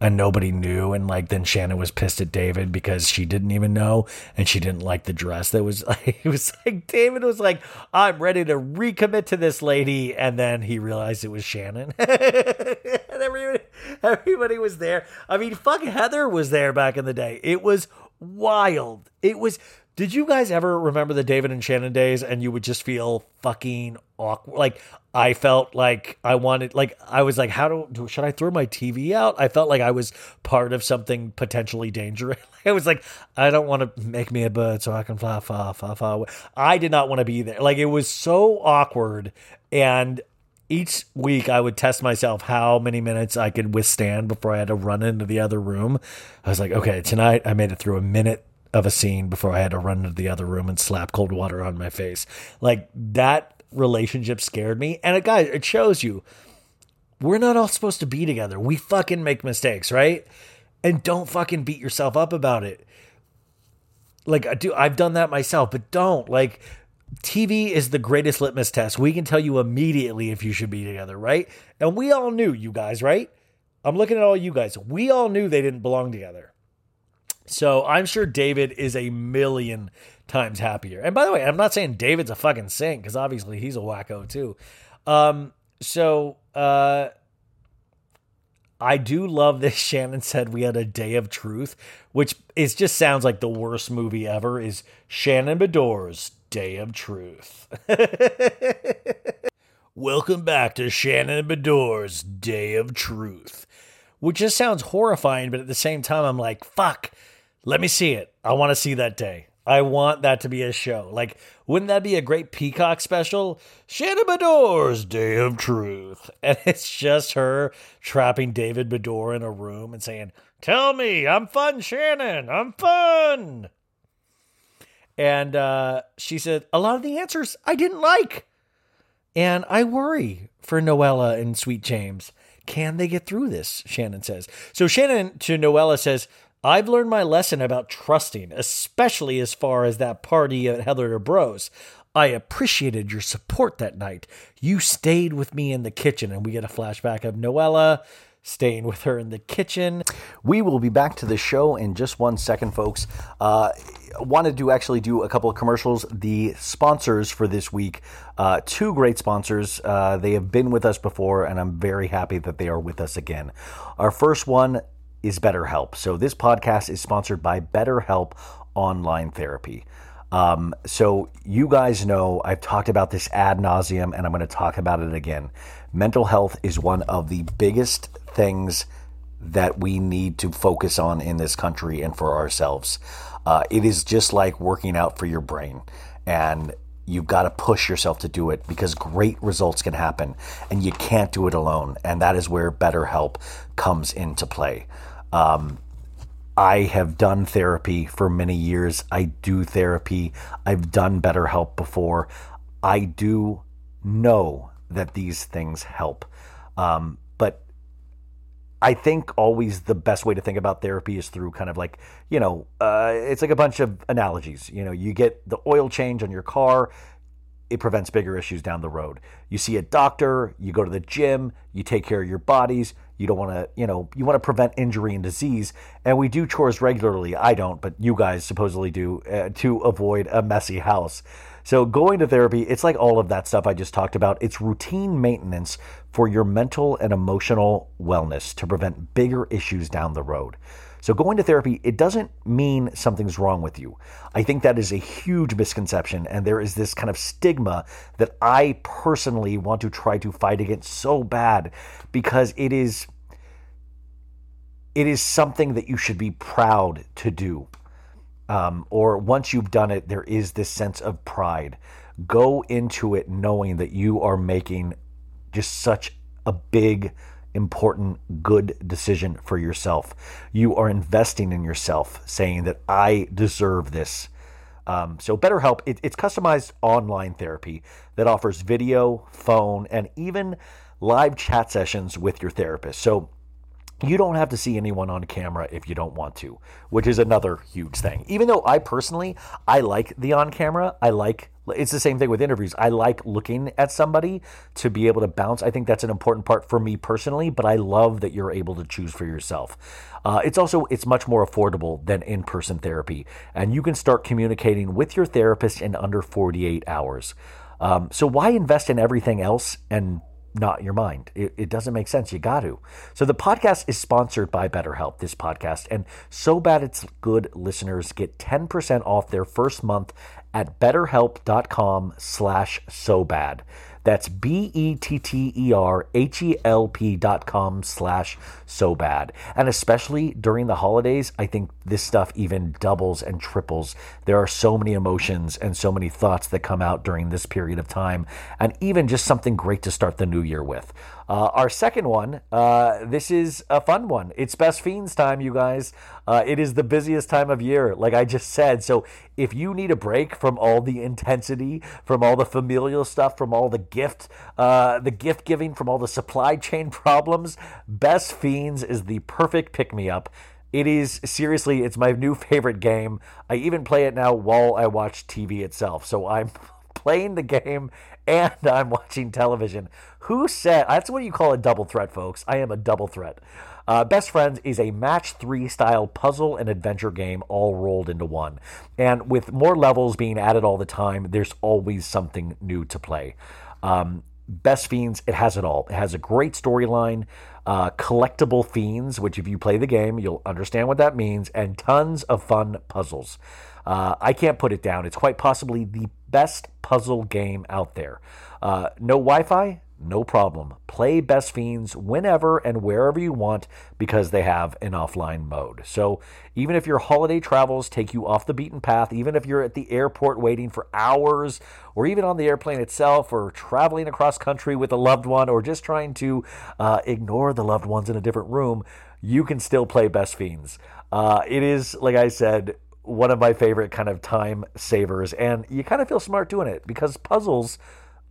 and nobody knew and like then shannon was pissed at david because she didn't even know and she didn't like the dress that was like it was like david was like i'm ready to recommit to this lady and then he realized it was shannon and everybody, everybody was there. I mean, fuck Heather was there back in the day. It was wild. It was. Did you guys ever remember the David and Shannon days and you would just feel fucking awkward? Like I felt like I wanted, like I was like, how do, should I throw my TV out? I felt like I was part of something potentially dangerous. I was like, I don't want to make me a bird so I can fly, fly, fly, fly. away. I did not want to be there. Like it was so awkward and each week I would test myself how many minutes I could withstand before I had to run into the other room. I was like, okay, tonight I made it through a minute of a scene before I had to run into the other room and slap cold water on my face. Like that relationship scared me. And it guys, it shows you we're not all supposed to be together. We fucking make mistakes, right? And don't fucking beat yourself up about it. Like I do I've done that myself, but don't. Like TV is the greatest litmus test. We can tell you immediately if you should be together, right? And we all knew, you guys, right? I'm looking at all you guys. We all knew they didn't belong together. So I'm sure David is a million times happier. And by the way, I'm not saying David's a fucking saint because obviously he's a wacko too. Um, so uh, I do love this. Shannon said we had a day of truth, which is just sounds like the worst movie ever. Is Shannon Beador's Day of Truth? Welcome back to Shannon Beador's Day of Truth, which just sounds horrifying, but at the same time, I'm like, fuck, let me see it. I want to see that day. I want that to be a show. Like, wouldn't that be a great Peacock special? Shannon Beador's Day of Truth. And it's just her trapping David Beador in a room and saying, Tell me, I'm fun, Shannon. I'm fun. And uh, she said, A lot of the answers I didn't like. And I worry for Noella and Sweet James. Can they get through this? Shannon says. So Shannon to Noella says, I've learned my lesson about trusting, especially as far as that party at Heather Bros. I appreciated your support that night. You stayed with me in the kitchen, and we get a flashback of Noella staying with her in the kitchen. We will be back to the show in just one second, folks. Uh, wanted to actually do a couple of commercials. The sponsors for this week, uh, two great sponsors. Uh, they have been with us before, and I'm very happy that they are with us again. Our first one is BetterHelp. So this podcast is sponsored by BetterHelp Online Therapy. Um, so you guys know I've talked about this ad nauseum, and I'm going to talk about it again. Mental health is one of the biggest things that we need to focus on in this country and for ourselves. Uh, it is just like working out for your brain, and you've got to push yourself to do it because great results can happen, and you can't do it alone. And that is where BetterHelp comes into play. Um, I have done therapy for many years. I do therapy. I've done BetterHelp before. I do know that these things help. Um, but I think always the best way to think about therapy is through kind of like, you know, uh, it's like a bunch of analogies. You know, you get the oil change on your car, it prevents bigger issues down the road. You see a doctor, you go to the gym, you take care of your bodies. You don't want to, you know, you want to prevent injury and disease. And we do chores regularly. I don't, but you guys supposedly do uh, to avoid a messy house. So going to therapy, it's like all of that stuff I just talked about. It's routine maintenance for your mental and emotional wellness to prevent bigger issues down the road. So, going to therapy, it doesn't mean something's wrong with you. I think that is a huge misconception, and there is this kind of stigma that I personally want to try to fight against so bad because it is it is something that you should be proud to do. Um, or once you've done it, there is this sense of pride. Go into it knowing that you are making just such a big important, good decision for yourself. You are investing in yourself, saying that I deserve this. Um, so, BetterHelp, it, it's customized online therapy that offers video, phone, and even live chat sessions with your therapist. So, you don't have to see anyone on camera if you don't want to, which is another huge thing. Even though I personally, I like the on camera, I like it's the same thing with interviews. I like looking at somebody to be able to bounce. I think that's an important part for me personally, but I love that you're able to choose for yourself. Uh, it's also it's much more affordable than in-person therapy, and you can start communicating with your therapist in under 48 hours. Um, so why invest in everything else and not your mind. It, it doesn't make sense. You got to. So the podcast is sponsored by BetterHelp, this podcast. And So Bad It's Good listeners get 10% off their first month at betterhelp.com slash so bad. That's B E T T E R H E L P dot com slash so bad. And especially during the holidays, I think this stuff even doubles and triples. There are so many emotions and so many thoughts that come out during this period of time, and even just something great to start the new year with. Uh, our second one, uh, this is a fun one. It's Best Fiends time, you guys. Uh, it is the busiest time of year, like I just said. So if you need a break from all the intensity, from all the familial stuff, from all the gift, uh, the gift giving, from all the supply chain problems, Best Fiends is the perfect pick me up. It is seriously, it's my new favorite game. I even play it now while I watch TV itself. So I'm playing the game and I'm watching television. Who said that's what you call a double threat, folks? I am a double threat. Uh, Best Friends is a match three style puzzle and adventure game all rolled into one. And with more levels being added all the time, there's always something new to play. Um, Best Fiends, it has it all. It has a great storyline, uh, collectible fiends, which if you play the game, you'll understand what that means, and tons of fun puzzles. Uh, I can't put it down. It's quite possibly the best puzzle game out there. Uh, no Wi Fi, no problem. Play Best Fiends whenever and wherever you want because they have an offline mode. So even if your holiday travels take you off the beaten path, even if you're at the airport waiting for hours, or even on the airplane itself, or traveling across country with a loved one, or just trying to uh, ignore the loved ones in a different room, you can still play Best Fiends. Uh, it is, like I said, one of my favorite kind of time savers, and you kind of feel smart doing it because puzzles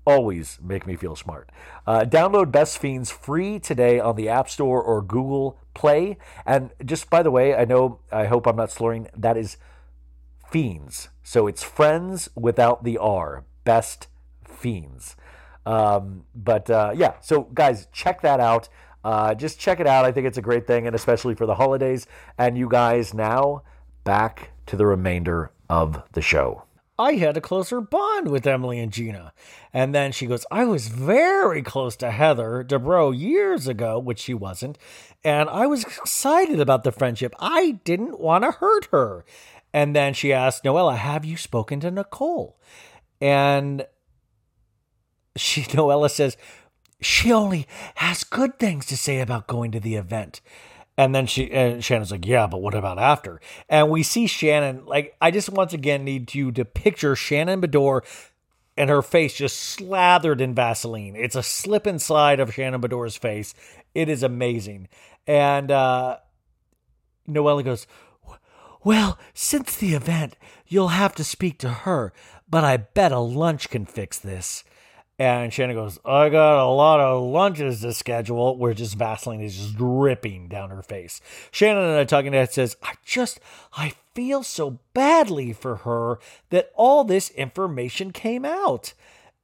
always make me feel smart. Uh, download Best Fiends free today on the App Store or Google Play. And just by the way, I know, I hope I'm not slurring, that is Fiends. So it's friends without the R. Best Fiends. Um, but uh, yeah, so guys, check that out. Uh, just check it out. I think it's a great thing, and especially for the holidays. And you guys now back to the remainder of the show. I had a closer bond with Emily and Gina. And then she goes, I was very close to Heather Dubrow years ago, which she wasn't. And I was excited about the friendship. I didn't want to hurt her. And then she asked, Noella, have you spoken to Nicole? And she, Noella says, she only has good things to say about going to the event. And then she and Shannon's like, yeah, but what about after? And we see Shannon like I just once again need you to picture Shannon Beador and her face just slathered in Vaseline. It's a slip inside of Shannon Beador's face. It is amazing. And uh Noella goes, Well, since the event, you'll have to speak to her, but I bet a lunch can fix this. And Shannon goes, I got a lot of lunches to schedule, where just Vaseline is just dripping down her face. Shannon and I talking head says, I just, I feel so badly for her that all this information came out.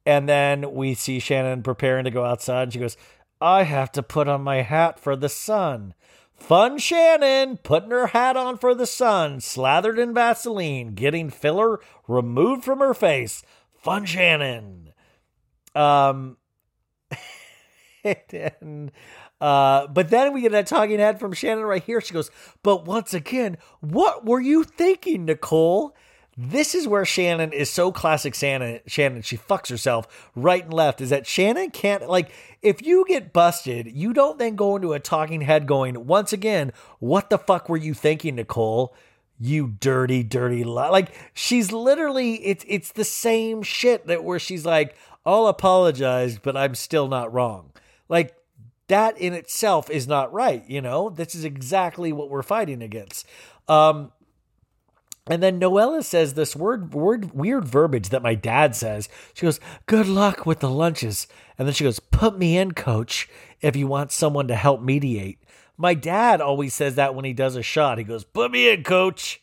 And then we see Shannon preparing to go outside, and she goes, I have to put on my hat for the sun. Fun Shannon putting her hat on for the sun, slathered in Vaseline, getting filler removed from her face. Fun Shannon. Um, and, uh, but then we get a talking head from Shannon right here. She goes, But once again, what were you thinking, Nicole? This is where Shannon is so classic Shannon. Shannon, she fucks herself right and left. Is that Shannon can't, like, if you get busted, you don't then go into a talking head going, Once again, what the fuck were you thinking, Nicole? You dirty, dirty li-. Like, she's literally, it's, it's the same shit that where she's like, I'll apologize, but I'm still not wrong. Like that in itself is not right, you know? This is exactly what we're fighting against. Um and then Noella says this word word weird verbiage that my dad says. She goes, "Good luck with the lunches." And then she goes, "Put me in, coach, if you want someone to help mediate." My dad always says that when he does a shot. He goes, "Put me in, coach."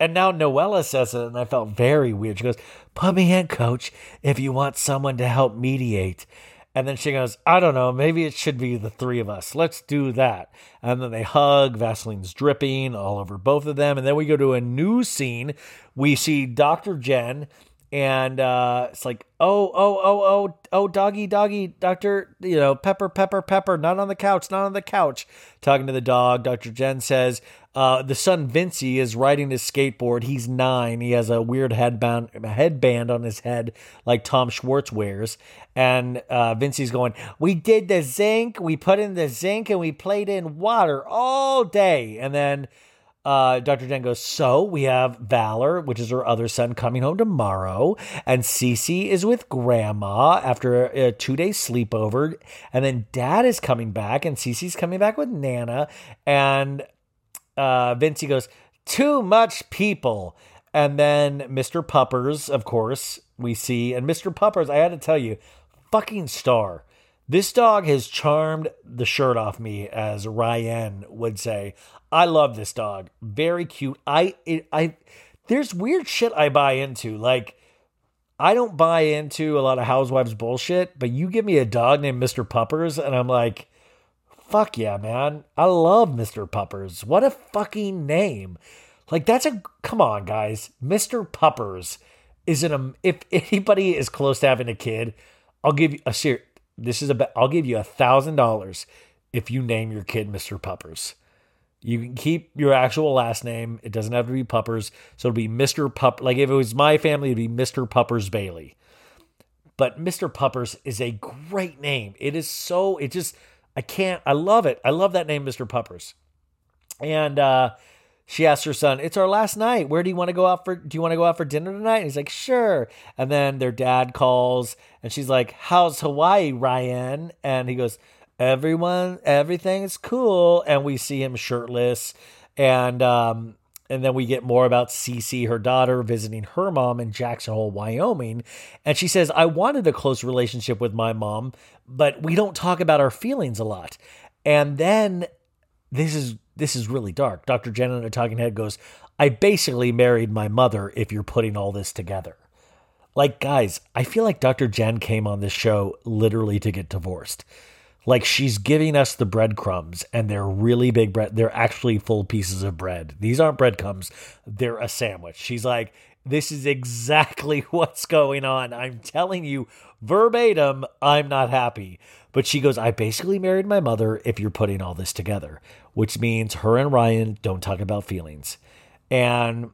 And now Noella says it, and I felt very weird. She goes, Put me in, coach, if you want someone to help mediate. And then she goes, I don't know, maybe it should be the three of us. Let's do that. And then they hug, Vaseline's dripping all over both of them. And then we go to a new scene. We see Dr. Jen and uh, it's like, oh, oh, oh, oh, oh, doggy, doggy, Doctor, you know, pepper, pepper, pepper, not on the couch, not on the couch. Talking to the dog, Doctor Jen says, uh, the son Vincy is riding his skateboard. He's nine. He has a weird headband headband on his head, like Tom Schwartz wears. And uh, going, "We did the zinc. We put in the zinc, and we played in water all day." And then uh, Dr. Jen goes, So we have Valor, which is her other son, coming home tomorrow. And Cece is with grandma after a, a two day sleepover. And then dad is coming back, and Cece's coming back with Nana. And uh, Vincy goes, Too much people. And then Mr. Puppers, of course, we see. And Mr. Puppers, I had to tell you, fucking star. This dog has charmed the shirt off me, as Ryan would say. I love this dog. Very cute. I it, I there's weird shit I buy into. Like I don't buy into a lot of housewives bullshit, but you give me a dog named Mr. Puppers and I'm like, fuck yeah, man. I love Mr. Puppers. What a fucking name. Like that's a come on, guys. Mr. Puppers is an um, if anybody is close to having a kid, I'll give you a ser- this is a I'll give you a thousand dollars if you name your kid Mr. Puppers. You can keep your actual last name. It doesn't have to be Puppers. So it'll be Mr. Pup. Like if it was my family, it'd be Mr. Puppers Bailey. But Mr. Puppers is a great name. It is so, it just, I can't, I love it. I love that name, Mr. Puppers. And uh, she asks her son, It's our last night. Where do you want to go out for? Do you want to go out for dinner tonight? And he's like, Sure. And then their dad calls and she's like, How's Hawaii, Ryan? And he goes, everyone everything's cool and we see him shirtless and um and then we get more about Cece, her daughter, visiting her mom in Jackson Hole, Wyoming. And she says, I wanted a close relationship with my mom, but we don't talk about our feelings a lot. And then this is this is really dark. Dr. Jen in a talking head goes, I basically married my mother if you're putting all this together. Like, guys, I feel like Dr. Jen came on this show literally to get divorced. Like she's giving us the breadcrumbs, and they're really big bread. They're actually full pieces of bread. These aren't breadcrumbs, they're a sandwich. She's like, this is exactly what's going on. I'm telling you verbatim, I'm not happy. But she goes, I basically married my mother if you're putting all this together, which means her and Ryan don't talk about feelings. And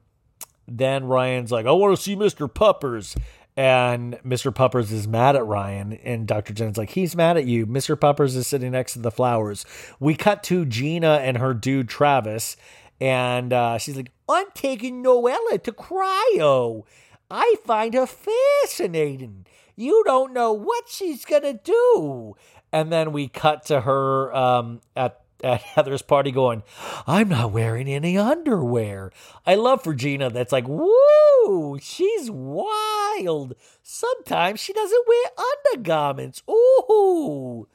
then Ryan's like, I want to see Mr. Puppers. And Mr. Puppers is mad at Ryan, and Dr. Jen's like, he's mad at you. Mr. Puppers is sitting next to the flowers. We cut to Gina and her dude Travis, and uh, she's like, I'm taking Noella to cryo. I find her fascinating. You don't know what she's gonna do. And then we cut to her um, at at Heather's party going, I'm not wearing any underwear. I love Regina that's like, woo, she's wild. Sometimes she doesn't wear undergarments. Ooh.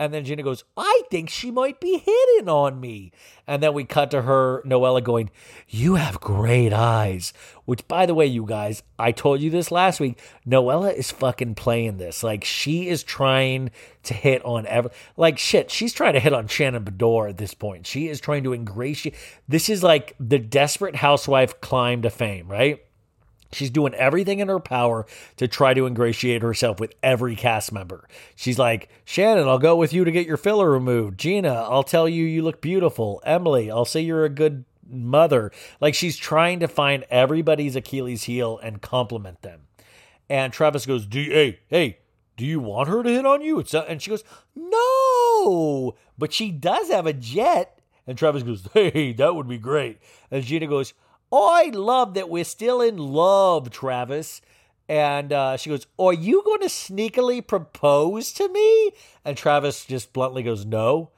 And then Gina goes, I think she might be hitting on me. And then we cut to her, Noella, going, You have great eyes. Which, by the way, you guys, I told you this last week. Noella is fucking playing this. Like, she is trying to hit on every. Like, shit, she's trying to hit on Shannon Beador at this point. She is trying to ingratiate. This is like the desperate housewife climb to fame, right? She's doing everything in her power to try to ingratiate herself with every cast member. She's like, Shannon, I'll go with you to get your filler removed. Gina, I'll tell you you look beautiful. Emily, I'll say you're a good mother. Like she's trying to find everybody's Achilles heel and compliment them. And Travis goes, "Do you, hey hey, do you want her to hit on you?" It's and she goes, "No, but she does have a jet." And Travis goes, "Hey, that would be great." And Gina goes, I love that we're still in love, Travis. And uh, she goes, Are you going to sneakily propose to me? And Travis just bluntly goes, No.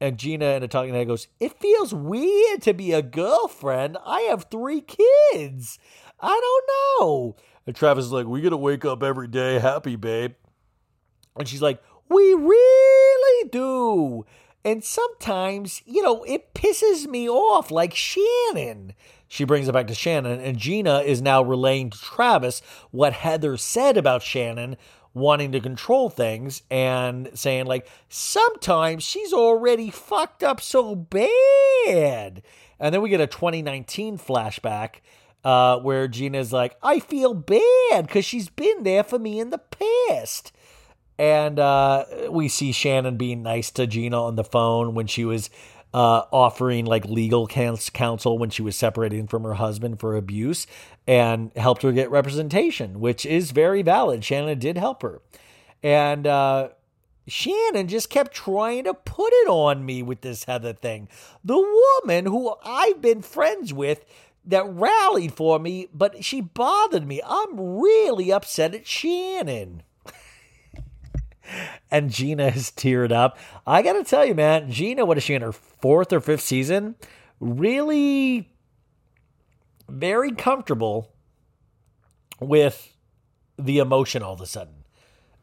And Gina in a talking head goes, It feels weird to be a girlfriend. I have three kids. I don't know. And Travis is like, We got to wake up every day happy, babe. And she's like, We really do. And sometimes, you know, it pisses me off like Shannon. She brings it back to Shannon, and Gina is now relaying to Travis what Heather said about Shannon wanting to control things and saying, like, sometimes she's already fucked up so bad. And then we get a 2019 flashback uh, where Gina's like, I feel bad because she's been there for me in the past. And uh, we see Shannon being nice to Gina on the phone when she was uh, offering like legal counsel when she was separating from her husband for abuse and helped her get representation, which is very valid. Shannon did help her. And uh, Shannon just kept trying to put it on me with this Heather thing. The woman who I've been friends with that rallied for me, but she bothered me. I'm really upset at Shannon and Gina has teared up. I got to tell you, man, Gina, what is she in her fourth or fifth season? Really very comfortable with the emotion all of a sudden.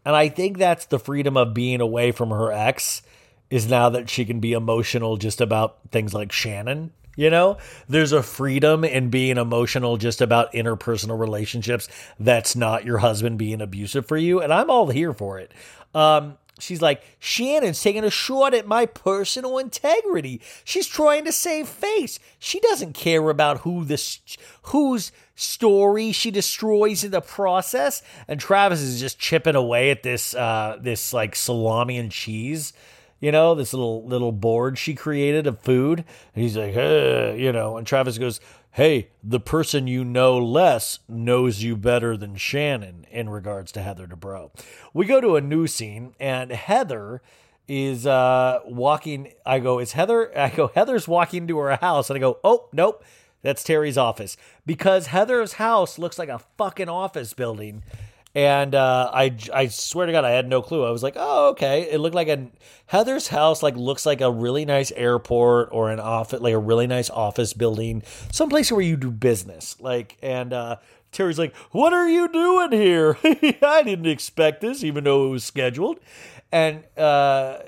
And I think that's the freedom of being away from her ex is now that she can be emotional just about things like Shannon. You know, there's a freedom in being emotional just about interpersonal relationships that's not your husband being abusive for you. And I'm all here for it. Um, she's like, Shannon's taking a shot at my personal integrity. She's trying to save face. She doesn't care about who this whose story she destroys in the process. And Travis is just chipping away at this uh, this like salami and cheese. You know, this little little board she created of food. And he's like, hey, you know, and Travis goes, hey, the person you know less knows you better than Shannon in regards to Heather Dubrow. We go to a new scene, and Heather is uh, walking. I go, is Heather? I go, Heather's walking to her house, and I go, oh, nope. That's Terry's office because Heather's house looks like a fucking office building and uh, I I swear to God, I had no clue. I was like, oh, okay. It looked like a Heather's house. Like looks like a really nice airport or an office, like a really nice office building, someplace where you do business. Like, and uh, Terry's like, what are you doing here? I didn't expect this, even though it was scheduled. And uh,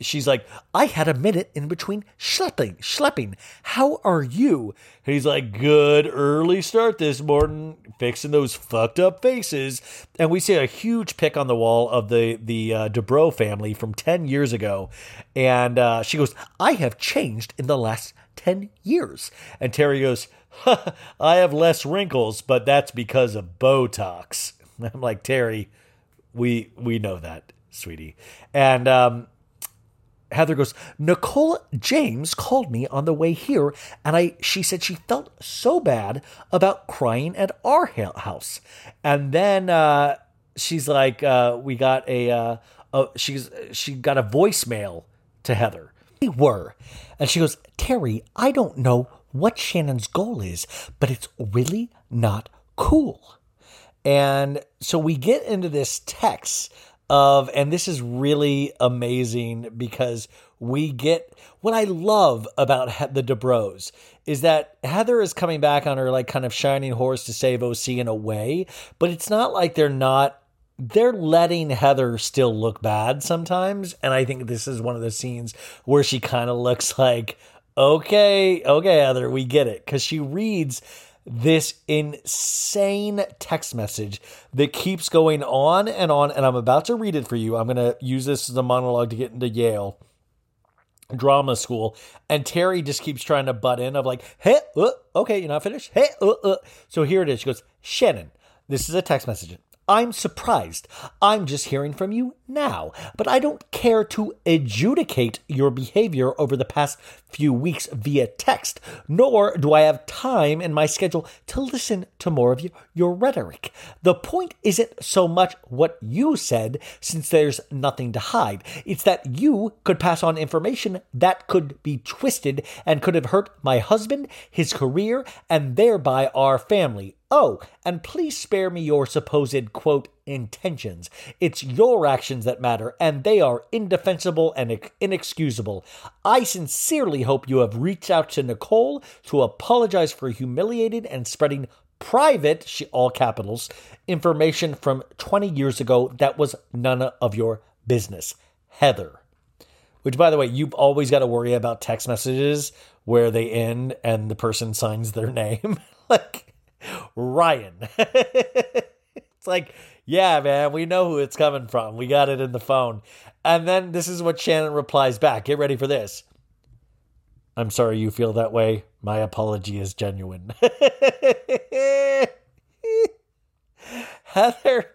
she's like, I had a minute in between schlepping, schlepping. How are you? And he's like, good early start this morning, fixing those fucked up faces. And we see a huge pic on the wall of the the uh, Dubrow family from ten years ago, and uh, she goes, I have changed in the last ten years. And Terry goes, I have less wrinkles, but that's because of Botox. I'm like Terry, we we know that, sweetie, and um, Heather goes, Nicole James called me on the way here, and I she said she felt so bad about crying at our house. And then uh, she's like, uh, we got a, uh, a she's she got a voicemail to Heather. We were, and she goes, Terry, I don't know what Shannon's goal is, but it's really not cool. And so we get into this text of, and this is really amazing because we get what I love about the Dubrows is that Heather is coming back on her like kind of shining horse to save OC in a way, but it's not like they're not they're letting Heather still look bad sometimes. And I think this is one of the scenes where she kind of looks like, okay, okay, Heather, we get it. Cause she reads this insane text message that keeps going on and on. And I'm about to read it for you. I'm going to use this as a monologue to get into Yale drama school. And Terry just keeps trying to butt in of like, hey, uh, okay, you're not finished. Hey, uh, uh. so here it is. She goes, Shannon, this is a text message. I'm surprised. I'm just hearing from you now, but I don't care to adjudicate your behavior over the past few weeks via text, nor do I have time in my schedule to listen to more of your, rhetoric. The point isn't so much what you said, since there's nothing to hide. It's that you could pass on information that could be twisted and could have hurt my husband, his career, and thereby our family. Oh, and please spare me your supposed, quote, intentions. It's your actions that matter, and they are indefensible and inexcusable. I sincerely hope you have reached out to Nicole to apologize for humiliating and spreading private, she, all capitals, information from 20 years ago that was none of your business. Heather. Which, by the way, you've always got to worry about text messages where they end and the person signs their name. like, Ryan. it's like, yeah, man, we know who it's coming from. We got it in the phone. And then this is what Shannon replies back. Get ready for this. I'm sorry you feel that way. My apology is genuine. Heather,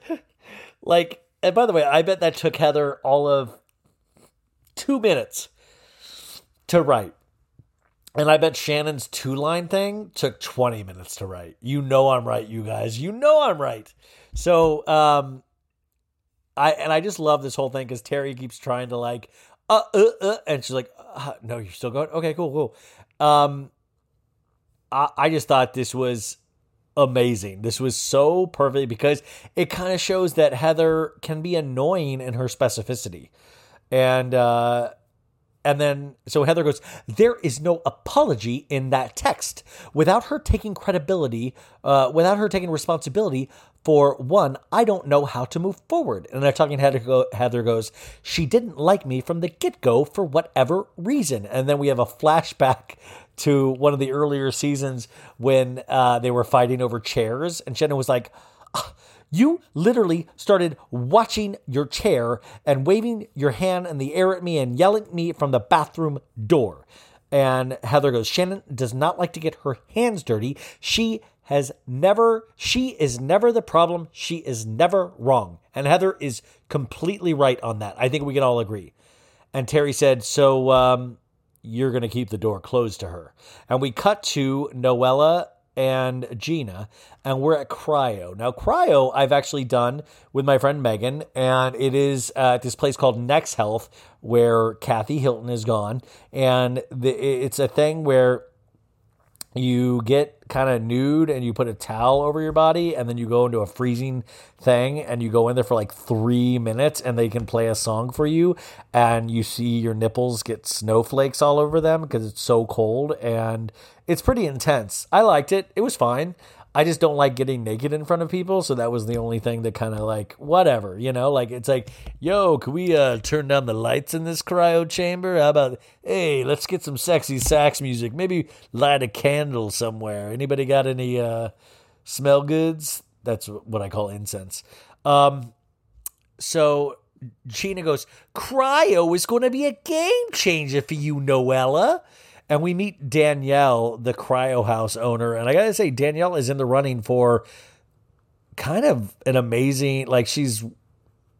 like, and by the way, I bet that took Heather all of two minutes to write. And I bet Shannon's two line thing took 20 minutes to write. You know I'm right, you guys. You know I'm right. So, um, I and I just love this whole thing because Terry keeps trying to like, uh, uh, uh, and she's like, uh, no, you're still going. Okay, cool, cool. Um, I I just thought this was amazing. This was so perfect because it kind of shows that Heather can be annoying in her specificity, and uh, and then so Heather goes, There is no apology in that text without her taking credibility, uh, without her taking responsibility for one, I don't know how to move forward. And they're talking Heather, go, Heather goes, She didn't like me from the get go for whatever reason. And then we have a flashback to one of the earlier seasons when uh, they were fighting over chairs. And Shannon was like, "Ah, you literally started watching your chair and waving your hand in the air at me and yelling at me from the bathroom door. And Heather goes, Shannon does not like to get her hands dirty. She has never, she is never the problem. She is never wrong. And Heather is completely right on that. I think we can all agree. And Terry said, So, um, you're going to keep the door closed to her. And we cut to Noella and Gina, and we're at Cryo. Now, Cryo, I've actually done with my friend Megan, and it is uh, at this place called Next Health, where Kathy Hilton is gone. And the, it's a thing where you get kind of nude and you put a towel over your body and then you go into a freezing thing and you go in there for like three minutes and they can play a song for you and you see your nipples get snowflakes all over them because it's so cold and it's pretty intense. I liked it. It was fine I just don't like getting naked in front of people, so that was the only thing that kind of like whatever, you know, like it's like, yo, can we uh turn down the lights in this cryo chamber? How about hey, let's get some sexy sax music. Maybe light a candle somewhere. Anybody got any uh smell goods? That's what I call incense. Um so Gina goes, Cryo is going to be a game changer for you, Noella and we meet Danielle, the cryo house owner. And I gotta say, Danielle is in the running for kind of an amazing, like she's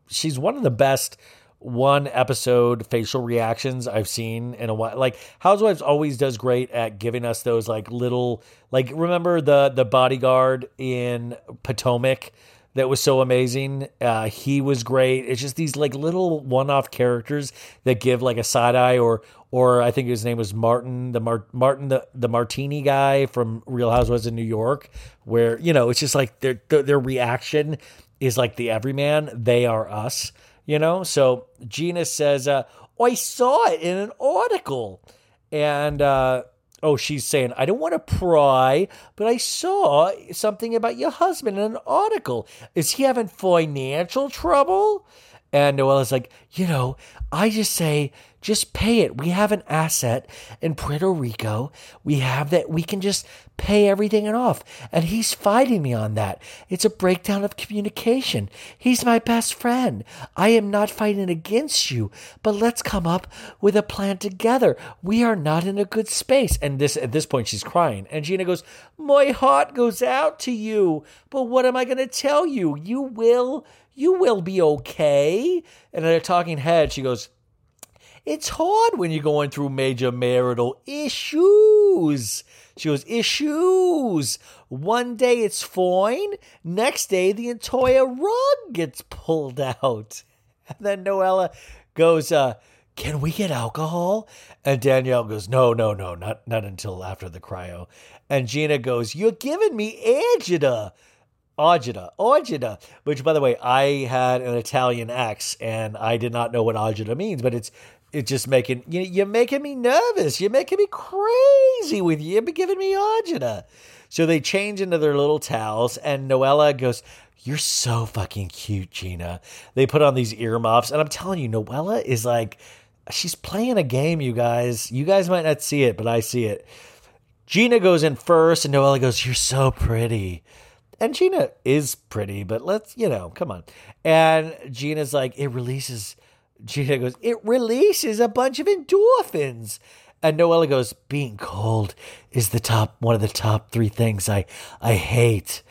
she's one of the best one episode facial reactions I've seen in a while. Like Housewives always does great at giving us those like little like remember the the bodyguard in Potomac that was so amazing. Uh, he was great. It's just these like little one-off characters that give like a side eye, or or I think his name was Martin, the Mar- Martin, the the Martini guy from Real Housewives in New York, where you know it's just like their their, reaction is like the everyman. They are us, you know. So Gina says, uh, "I saw it in an article," and. Uh, Oh, she's saying, I don't want to pry, but I saw something about your husband in an article. Is he having financial trouble? And Noella's like, you know, I just say, just pay it. We have an asset in Puerto Rico. We have that. We can just pay everything and off. And he's fighting me on that. It's a breakdown of communication. He's my best friend. I am not fighting against you, but let's come up with a plan together. We are not in a good space. And this at this point she's crying. And Gina goes, My heart goes out to you. But what am I gonna tell you? You will you will be okay. And a talking head, she goes, it's hard when you're going through major marital issues. She goes, issues. One day it's fine. Next day the entire rug gets pulled out. And then Noella goes, uh, can we get alcohol? And Danielle goes, no, no, no, not, not until after the cryo. And Gina goes, you're giving me agita. Agita, agita, which by the way, I had an Italian ex and I did not know what agita means, but it's it's just making you you're making me nervous. You're making me crazy with you. You're giving me agita. So they change into their little towels, and Noella goes, "You're so fucking cute, Gina." They put on these earmuffs, and I'm telling you, Noella is like, she's playing a game. You guys, you guys might not see it, but I see it. Gina goes in first, and Noella goes, "You're so pretty." And Gina is pretty, but let's, you know, come on. And Gina's like, it releases Gina goes, it releases a bunch of endorphins. And Noella goes, "Being cold is the top one of the top three things I I hate.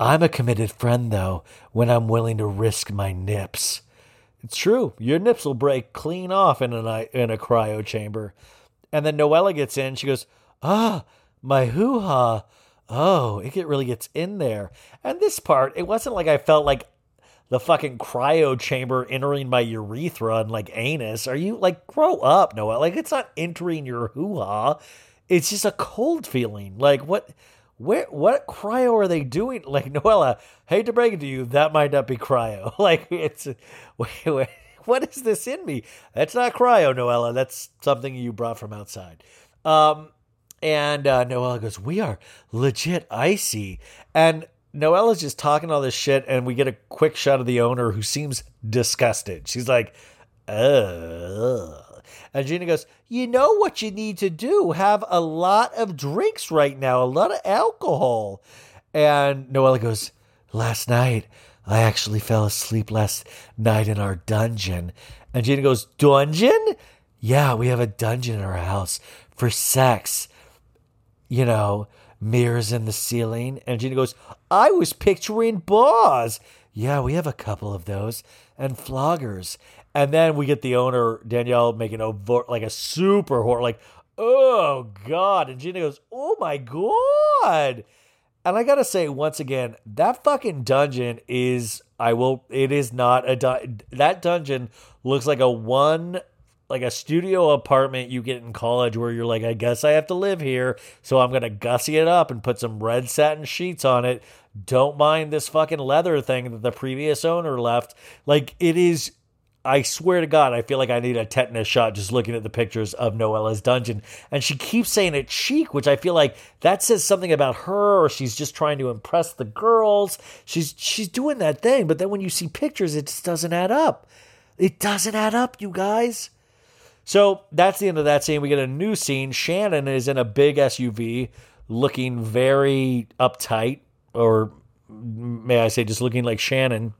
I'm a committed friend though when I'm willing to risk my nips." It's true. Your nips will break clean off in a in a cryo chamber. And then Noella gets in. She goes, "Ah, my hoo ha." Oh, it really gets in there. And this part, it wasn't like I felt like the fucking cryo chamber entering my urethra and like anus. Are you like grow up, Noah? Like it's not entering your hoo ha. It's just a cold feeling. Like what where what cryo are they doing? Like Noella, hate to break it to you, that might not be cryo. Like it's wait, wait, what is this in me? That's not cryo, Noella. That's something you brought from outside. Um and uh, Noella goes, "We are legit icy." And Noella's just talking all this shit, and we get a quick shot of the owner who seems disgusted. She's like, "Ugh." And Gina goes, You know what you need to do? Have a lot of drinks right now, a lot of alcohol. And Noella goes, Last night, I actually fell asleep last night in our dungeon. And Gina goes, Dungeon? Yeah, we have a dungeon in our house for sex. You know, mirrors in the ceiling. And Gina goes, I was picturing bars. Yeah, we have a couple of those. And floggers. And then we get the owner, Danielle, making like a super horror, like, oh God. And Gina goes, oh my God. And I gotta say, once again, that fucking dungeon is, I will, it is not a, that dungeon looks like a one, like a studio apartment you get in college where you're like, I guess I have to live here. So I'm gonna gussy it up and put some red satin sheets on it. Don't mind this fucking leather thing that the previous owner left. Like, it is I swear to God, I feel like I need a tetanus shot just looking at the pictures of Noella's dungeon. And she keeps saying it's chic, which I feel like that says something about her, or she's just trying to impress the girls. She's she's doing that thing, but then when you see pictures, it just doesn't add up. It doesn't add up, you guys. So that's the end of that scene. We get a new scene. Shannon is in a big SUV, looking very uptight, or may I say, just looking like Shannon.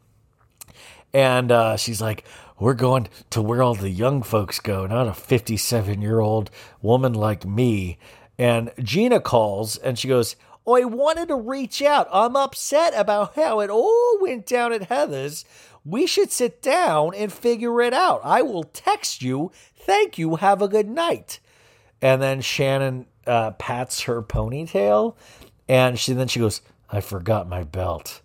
And uh, she's like, we're going to where all the young folks go, not a 57 year old woman like me. And Gina calls and she goes, I wanted to reach out. I'm upset about how it all went down at Heather's. We should sit down and figure it out. I will text you. Thank you. Have a good night. And then Shannon uh, pats her ponytail, and she then she goes, "I forgot my belt.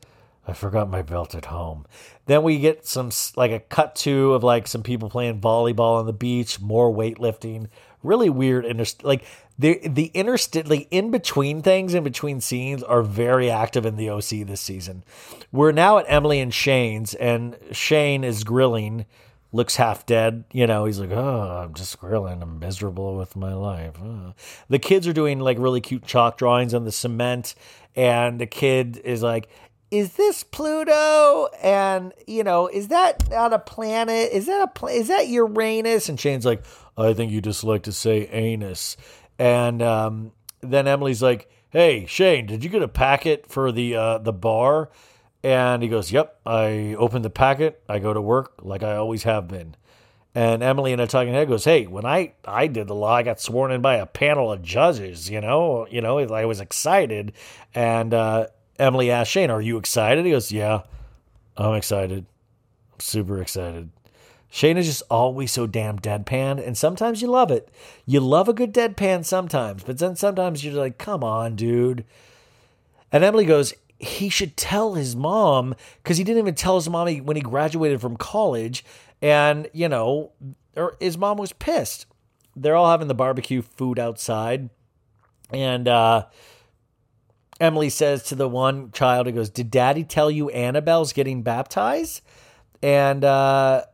I forgot my belt at home." Then we get some like a cut to of like some people playing volleyball on the beach, more weightlifting. Really weird. Inter- like the the interst like in between things, in between scenes, are very active in the OC this season. We're now at Emily and Shane's, and Shane is grilling. Looks half dead. You know, he's like, oh, I'm just grilling. I'm miserable with my life. Oh. The kids are doing like really cute chalk drawings on the cement, and the kid is like, is this Pluto? And you know, is that not a planet? Is that a pla- is that Uranus? And Shane's like, I think you just like to say anus. And um, then Emily's like, Hey Shane, did you get a packet for the uh, the bar? And he goes, Yep. I opened the packet. I go to work like I always have been. And Emily in a talking head goes, "Hey, when I I did the law, I got sworn in by a panel of judges. You know, you know, I was excited." And uh, Emily asked Shane, Are you excited? He goes, Yeah, I'm excited. I'm super excited. Shane is just always so damn deadpan, and sometimes you love it. You love a good deadpan sometimes, but then sometimes you're like, Come on, dude. And Emily goes, He should tell his mom, because he didn't even tell his mom when he graduated from college. And, you know, or his mom was pissed. They're all having the barbecue food outside. And, uh, Emily says to the one child, he goes, Did daddy tell you Annabelle's getting baptized? And uh,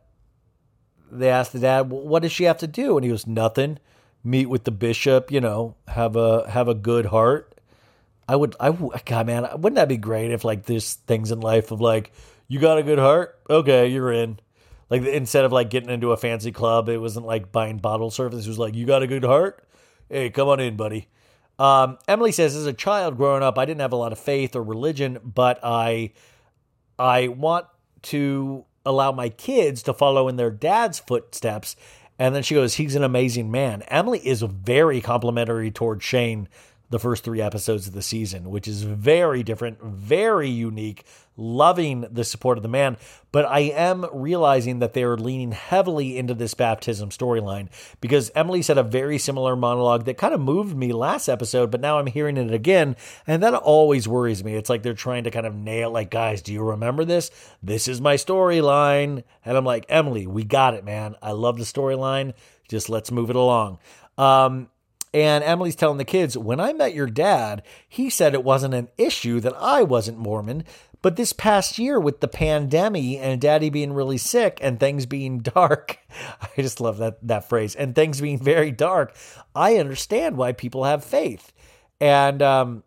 they ask the dad, What does she have to do? And he goes, Nothing. Meet with the bishop, you know, have a have a good heart. I would, I God, man, wouldn't that be great if like there's things in life of like, you got a good heart, okay, you're in. Like instead of like getting into a fancy club, it wasn't like buying bottle service. It was like, you got a good heart, hey, come on in, buddy. Um, Emily says, as a child growing up, I didn't have a lot of faith or religion, but I, I want to allow my kids to follow in their dad's footsteps. And then she goes, he's an amazing man. Emily is very complimentary toward Shane the first three episodes of the season, which is very different, very unique, loving the support of the man. But I am realizing that they are leaning heavily into this baptism storyline because Emily said a very similar monologue that kind of moved me last episode, but now I'm hearing it again. And that always worries me. It's like they're trying to kind of nail, like, guys, do you remember this? This is my storyline. And I'm like, Emily, we got it, man. I love the storyline. Just let's move it along. Um, and Emily's telling the kids, when I met your dad, he said it wasn't an issue that I wasn't Mormon. But this past year, with the pandemic and daddy being really sick and things being dark, I just love that, that phrase, and things being very dark, I understand why people have faith. And, um,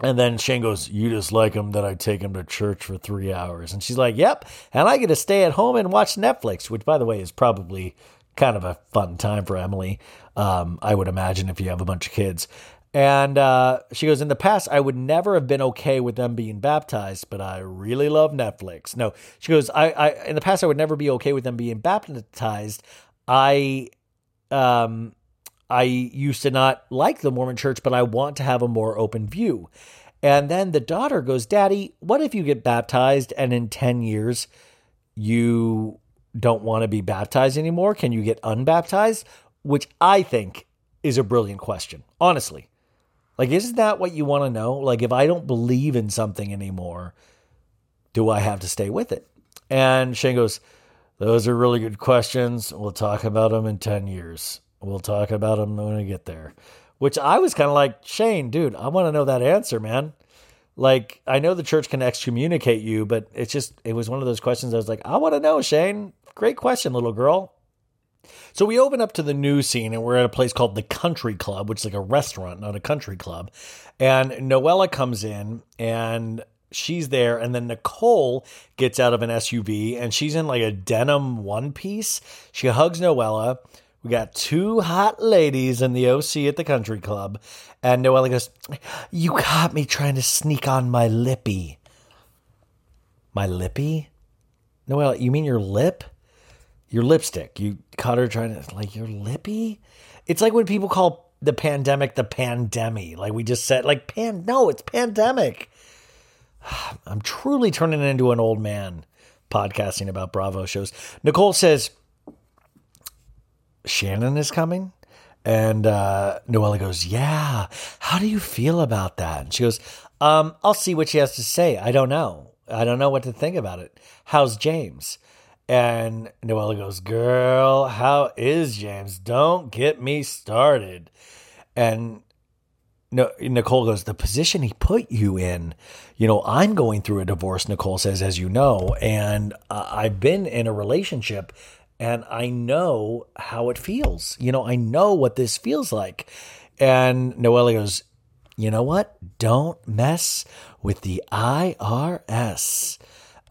and then Shane goes, You just like him that I take him to church for three hours. And she's like, Yep. And I get to stay at home and watch Netflix, which, by the way, is probably kind of a fun time for Emily. Um, I would imagine if you have a bunch of kids. And uh, she goes, In the past, I would never have been okay with them being baptized, but I really love Netflix. No, she goes, I, I in the past, I would never be okay with them being baptized. I, um, I used to not like the Mormon church, but I want to have a more open view. And then the daughter goes, Daddy, what if you get baptized and in 10 years you don't want to be baptized anymore? Can you get unbaptized? Which I think is a brilliant question, honestly. Like, isn't that what you want to know? Like, if I don't believe in something anymore, do I have to stay with it? And Shane goes, Those are really good questions. We'll talk about them in 10 years. We'll talk about them when we get there. Which I was kind of like, Shane, dude, I want to know that answer, man. Like, I know the church can excommunicate you, but it's just, it was one of those questions I was like, I want to know, Shane. Great question, little girl. So we open up to the news scene and we're at a place called the Country Club, which is like a restaurant, not a country club. And Noella comes in and she's there. And then Nicole gets out of an SUV and she's in like a denim one piece. She hugs Noella. We got two hot ladies in the OC at the country club. And Noella goes, You caught me trying to sneak on my lippy. My lippy? Noella, you mean your lip? Your lipstick. You caught her trying to, like, your lippy? It's like when people call the pandemic the pandemic. Like we just said, like, pan, no, it's pandemic. I'm truly turning into an old man podcasting about Bravo shows. Nicole says, Shannon is coming. And uh, Noella goes, Yeah, how do you feel about that? And she goes, um, I'll see what she has to say. I don't know. I don't know what to think about it. How's James? And Noella goes, Girl, how is James? Don't get me started. And no, Nicole goes, The position he put you in, you know, I'm going through a divorce, Nicole says, as you know, and uh, I've been in a relationship and I know how it feels. You know, I know what this feels like. And Noella goes, You know what? Don't mess with the IRS.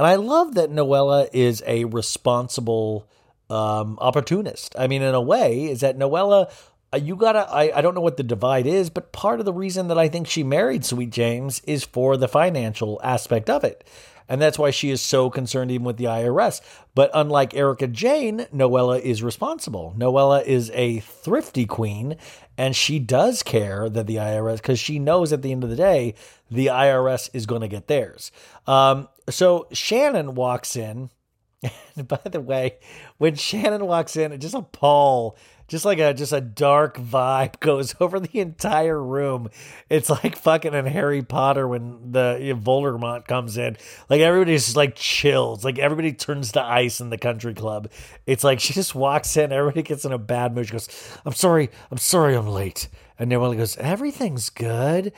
And I love that Noella is a responsible um, opportunist. I mean, in a way, is that Noella, uh, you gotta, I, I don't know what the divide is, but part of the reason that I think she married Sweet James is for the financial aspect of it. And that's why she is so concerned even with the IRS. But unlike Erika Jayne, Noella is responsible. Noella is a thrifty queen, and she does care that the IRS, because she knows at the end of the day, the IRS is going to get theirs. Um, so Shannon walks in. And by the way, when Shannon walks in, just a pall, just like a just a dark vibe goes over the entire room. It's like fucking in Harry Potter when the you know, Voldemort comes in. Like everybody's just like chills. Like everybody turns to ice in the country club. It's like she just walks in, everybody gets in a bad mood. She goes, "I'm sorry, I'm sorry, I'm late." And Noella goes, "Everything's good."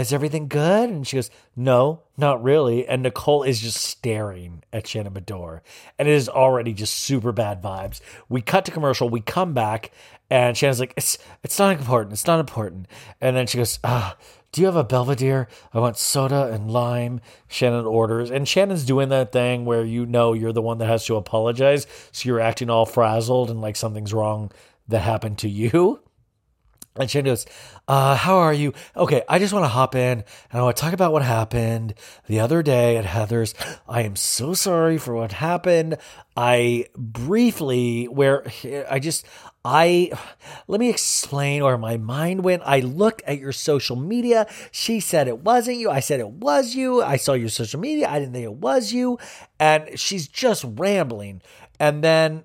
Is everything good? And she goes, no, not really. And Nicole is just staring at Shannon Beador. And it is already just super bad vibes. We cut to commercial. We come back and Shannon's like, it's, it's not important. It's not important. And then she goes, ah, do you have a Belvedere? I want soda and lime. Shannon orders. And Shannon's doing that thing where you know you're the one that has to apologize. So you're acting all frazzled and like something's wrong that happened to you. And Shannon goes, uh, how are you? Okay, I just want to hop in and I want to talk about what happened the other day at Heather's. I am so sorry for what happened. I briefly, where I just, I, let me explain where my mind went. I looked at your social media. She said it wasn't you. I said it was you. I saw your social media. I didn't think it was you. And she's just rambling. And then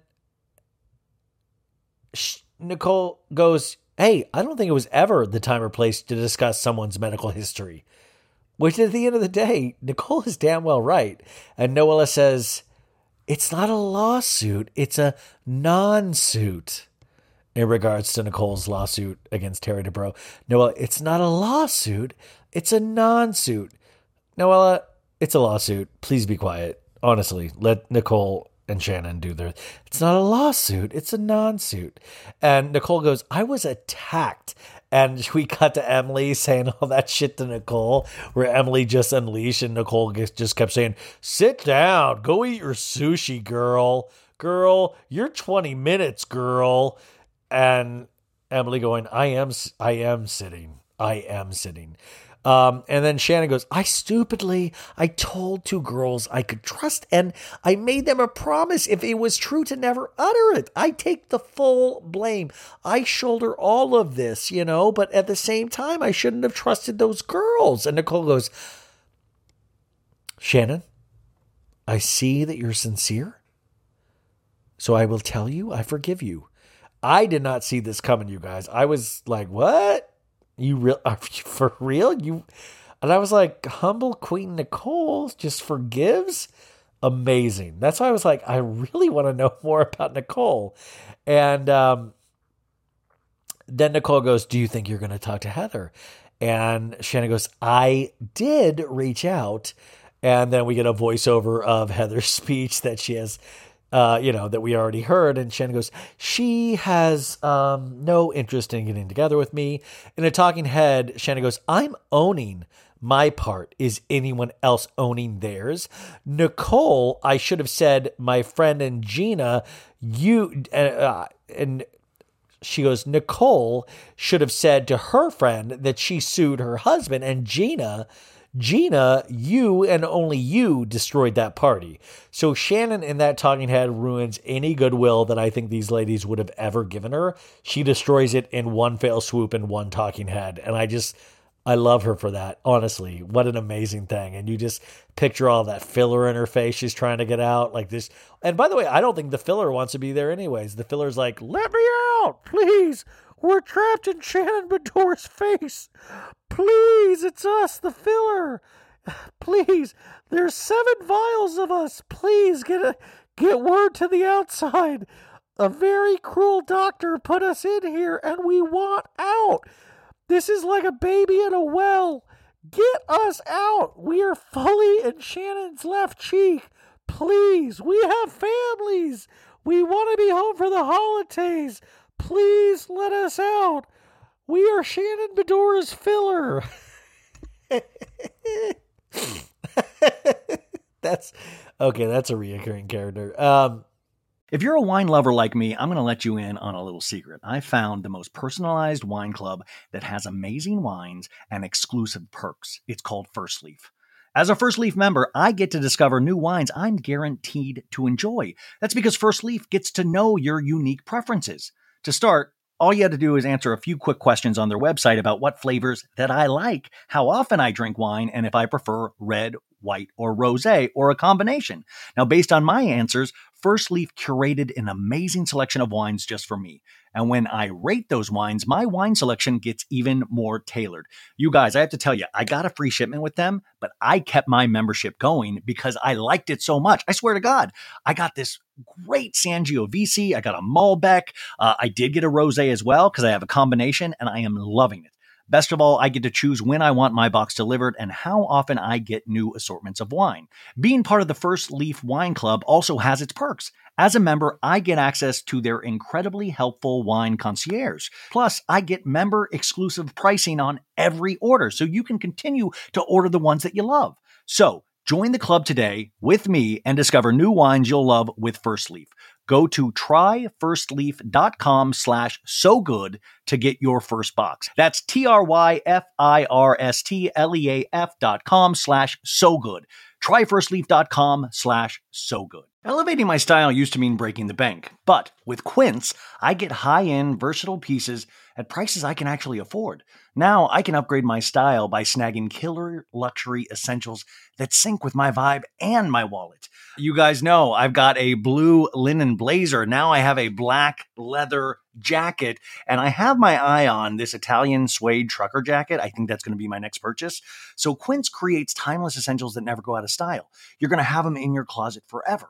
Nicole goes, hey, I don't think it was ever the time or place to discuss someone's medical history. Which at the end of the day, Nicole is damn well right. And Noella says, it's not a lawsuit, it's a non suit in regards to Nicole's lawsuit against Terry Dubrow. Noella, it's not a lawsuit, it's a non suit. Noella, it's a lawsuit. Please be quiet. Honestly, let Nicole and Shannon do their. It's not a lawsuit, it's a non suit. And Nicole goes, I was attacked. And we cut to Emily saying all that shit to Nicole, where Emily just unleashed and Nicole just kept saying, Sit down, go eat your sushi, girl. Girl, you're 20 minutes, girl. And Emily going, I am, I am sitting. I am sitting. Um, and then Shannon goes, I stupidly, I told two girls I could trust, and I made them a promise if it was true to never utter it. I take the full blame. I shoulder all of this, you know, but at the same time, I shouldn't have trusted those girls. And Nicole goes, Shannon, I see that you're sincere. So I will tell you, I forgive you. I did not see this coming, you guys. I was like, what? You real for real? You and I was like, humble Queen Nicole just forgives. Amazing. That's why I was like, I really want to know more about Nicole. And um, then Nicole goes, Do you think you're going to talk to Heather? And Shannon goes, I did reach out. And then we get a voiceover of Heather's speech that she has uh, you know, that we already heard. And Shannon goes, She has um, no interest in getting together with me. In a talking head, Shannon goes, I'm owning my part. Is anyone else owning theirs? Nicole, I should have said, my friend and Gina, you, uh, and she goes, Nicole should have said to her friend that she sued her husband, and Gina Gina, you and only you destroyed that party. So Shannon in that talking head ruins any goodwill that I think these ladies would have ever given her. She destroys it in one fell swoop in one talking head. And I just I love her for that. Honestly, what an amazing thing. And you just picture all that filler in her face she's trying to get out like this. And by the way, I don't think the filler wants to be there anyways. The filler's like, "Let me out, please. We're trapped in Shannon Beador's face. Please, it's us, the filler. Please, there's seven vials of us. Please get a get word to the outside. A very cruel doctor put us in here and we want out. This is like a baby in a well. Get us out. We are fully in Shannon's left cheek. Please, we have families. We want to be home for the holidays. Please let us out. We are Shannon Beador's filler. that's okay. That's a reoccurring character. Um, if you're a wine lover like me, I'm going to let you in on a little secret. I found the most personalized wine club that has amazing wines and exclusive perks. It's called First Leaf. As a First Leaf member, I get to discover new wines I'm guaranteed to enjoy. That's because First Leaf gets to know your unique preferences. To start, all you had to do is answer a few quick questions on their website about what flavors that I like, how often I drink wine, and if I prefer red, white, or rosé, or a combination. Now, based on my answers, First Leaf curated an amazing selection of wines just for me. And when I rate those wines, my wine selection gets even more tailored. You guys, I have to tell you, I got a free shipment with them, but I kept my membership going because I liked it so much. I swear to God, I got this great Sangiovese. I got a Malbec. Uh, I did get a rosé as well because I have a combination and I am loving it. Best of all, I get to choose when I want my box delivered and how often I get new assortments of wine. Being part of the First Leaf Wine Club also has its perks. As a member, I get access to their incredibly helpful wine concierge. Plus, I get member exclusive pricing on every order, so you can continue to order the ones that you love. So, join the club today with me and discover new wines you'll love with First Leaf. Go to tryfirstleaf.com slash so good to get your first box. That's T-R-Y-F-I-R-S-T-L-E-A-F dot com slash so good. Tryfirstleaf.com slash so good. Elevating my style used to mean breaking the bank, but with Quince, I get high-end, versatile pieces at prices I can actually afford. Now I can upgrade my style by snagging killer luxury essentials that sync with my vibe and my wallet. You guys know I've got a blue linen blazer. Now I have a black leather jacket, and I have my eye on this Italian suede trucker jacket. I think that's going to be my next purchase. So Quince creates timeless essentials that never go out of style. You're going to have them in your closet forever.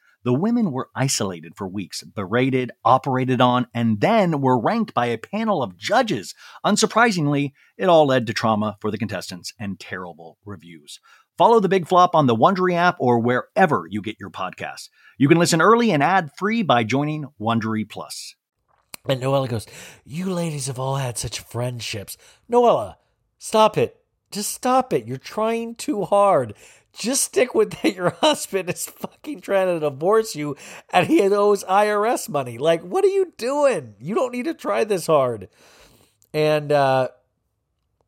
The women were isolated for weeks, berated, operated on, and then were ranked by a panel of judges. Unsurprisingly, it all led to trauma for the contestants and terrible reviews. Follow the Big Flop on the Wondery app or wherever you get your podcasts. You can listen early and ad free by joining Wondery Plus. And Noella goes, You ladies have all had such friendships. Noella, stop it. Just stop it. You're trying too hard. Just stick with that. Your husband is fucking trying to divorce you and he owes IRS money. Like, what are you doing? You don't need to try this hard. And uh,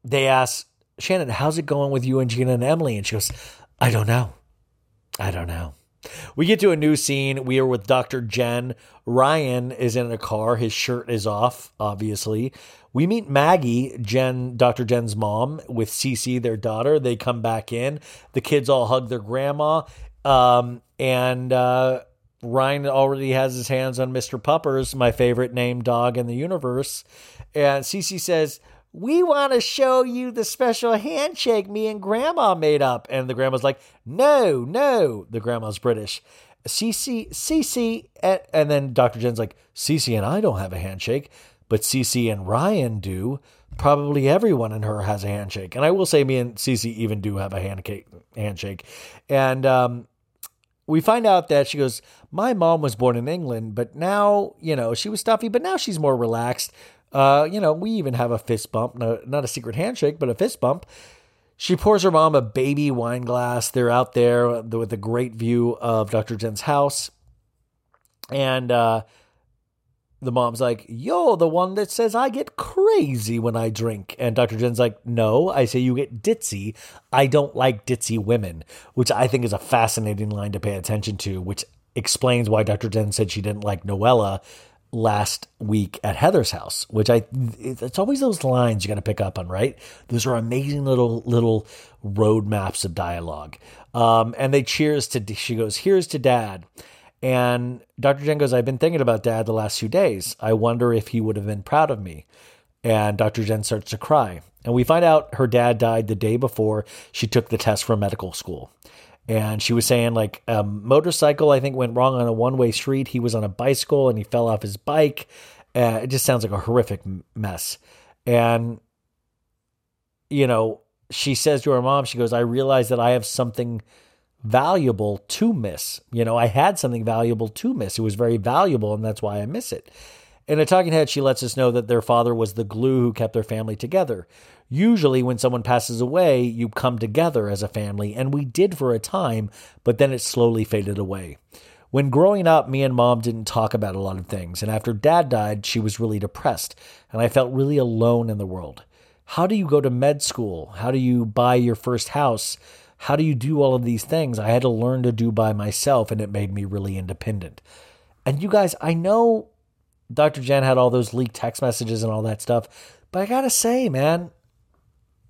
they ask, Shannon, how's it going with you and Gina and Emily? And she goes, I don't know. I don't know. We get to a new scene. We are with Dr. Jen. Ryan is in a car. His shirt is off, obviously. We meet Maggie, Jen, Dr. Jen's mom, with Cece, their daughter. They come back in. The kids all hug their grandma. Um, and uh, Ryan already has his hands on Mr. Puppers, my favorite named dog in the universe. And Cece says, we want to show you the special handshake me and grandma made up. And the grandma's like, no, no. The grandma's British. Cece, Cece, and, and then Dr. Jen's like, Cece and I don't have a handshake, but Cece and Ryan do. Probably everyone in her has a handshake. And I will say, me and Cece even do have a handshake. And um, we find out that she goes, My mom was born in England, but now, you know, she was stuffy, but now she's more relaxed. Uh, you know, we even have a fist bump, no, not a secret handshake, but a fist bump. She pours her mom a baby wine glass. They're out there with a great view of Dr. Jen's house. And uh, the mom's like, You're the one that says I get crazy when I drink. And Dr. Jen's like, No, I say you get ditzy. I don't like ditzy women, which I think is a fascinating line to pay attention to, which explains why Dr. Jen said she didn't like Noella last week at Heather's house, which I it's always those lines you got to pick up on, right? Those are amazing little little road maps of dialogue. Um, and they cheers to she goes, "Here's to dad." And Dr. Jen goes, I've been thinking about dad the last few days. I wonder if he would have been proud of me. And Dr. Jen starts to cry. And we find out her dad died the day before she took the test for medical school. And she was saying, like, a motorcycle, I think, went wrong on a one way street. He was on a bicycle and he fell off his bike. Uh, it just sounds like a horrific mess. And, you know, she says to her mom, she goes, I realize that I have something valuable to miss. You know, I had something valuable to miss. It was very valuable, and that's why I miss it. In a talking head, she lets us know that their father was the glue who kept their family together. Usually, when someone passes away, you come together as a family, and we did for a time, but then it slowly faded away. When growing up, me and mom didn't talk about a lot of things, and after dad died, she was really depressed, and I felt really alone in the world. How do you go to med school? How do you buy your first house? How do you do all of these things? I had to learn to do by myself, and it made me really independent. And you guys, I know Dr. Jen had all those leaked text messages and all that stuff, but I gotta say, man,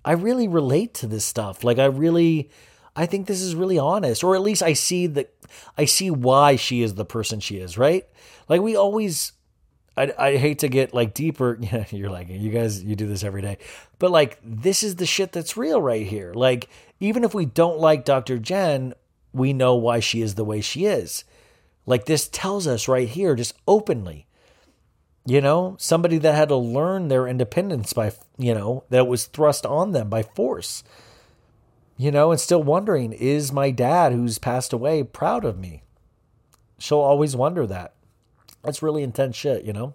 I really relate to this stuff. Like, I really, I think this is really honest, or at least I see that I see why she is the person she is, right? Like, we always, I, I hate to get like deeper. You're like, you guys, you do this every day. But like, this is the shit that's real right here. Like, even if we don't like Dr. Jen, we know why she is the way she is. Like, this tells us right here, just openly. You know, somebody that had to learn their independence by, you know, that was thrust on them by force. You know, and still wondering, is my dad who's passed away proud of me? She'll always wonder that. That's really intense shit, you know?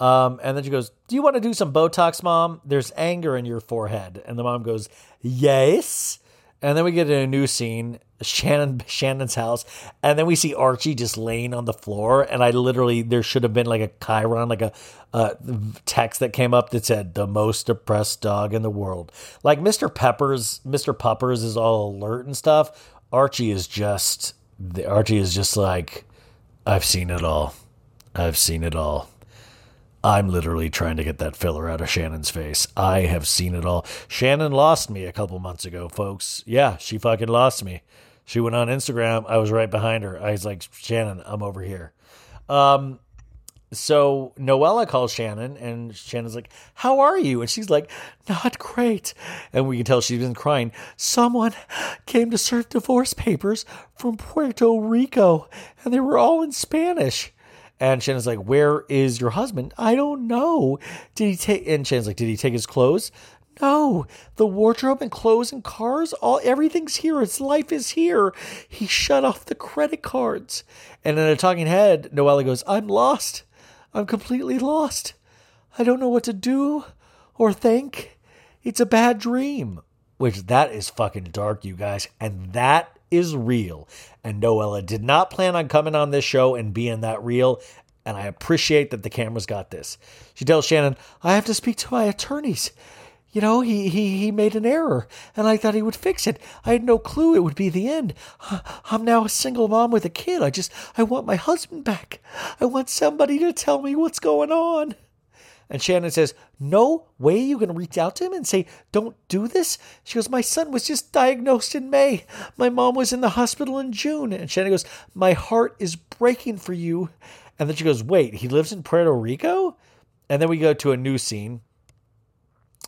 Um, and then she goes, Do you want to do some Botox, mom? There's anger in your forehead. And the mom goes, Yes. And then we get in a new scene, Shannon Shannon's house, and then we see Archie just laying on the floor. And I literally there should have been like a chyron, like a text that came up that said the most depressed dog in the world. Like Mr. Peppers, Mr. Puppers is all alert and stuff. Archie is just the Archie is just like, I've seen it all. I've seen it all. I'm literally trying to get that filler out of Shannon's face. I have seen it all. Shannon lost me a couple months ago, folks. Yeah, she fucking lost me. She went on Instagram. I was right behind her. I was like, Shannon, I'm over here. Um, so Noella calls Shannon and Shannon's like, How are you? And she's like, Not great. And we can tell she's been crying. Someone came to serve divorce papers from Puerto Rico and they were all in Spanish. And Shannon's like, Where is your husband? I don't know. Did he take and Shannon's like, Did he take his clothes? No, the wardrobe and clothes and cars, all everything's here. His life is here. He shut off the credit cards. And in a talking head, Noella goes, I'm lost. I'm completely lost. I don't know what to do or think. It's a bad dream. Which that is fucking dark, you guys. And that is real. And Noella did not plan on coming on this show and being that real. And I appreciate that the cameras got this. She tells Shannon, I have to speak to my attorneys. You know, he, he, he made an error, and I thought he would fix it. I had no clue it would be the end. I'm now a single mom with a kid. I just, I want my husband back. I want somebody to tell me what's going on. And Shannon says, No way you to reach out to him and say, Don't do this? She goes, My son was just diagnosed in May. My mom was in the hospital in June. And Shannon goes, My heart is breaking for you. And then she goes, Wait, he lives in Puerto Rico? And then we go to a new scene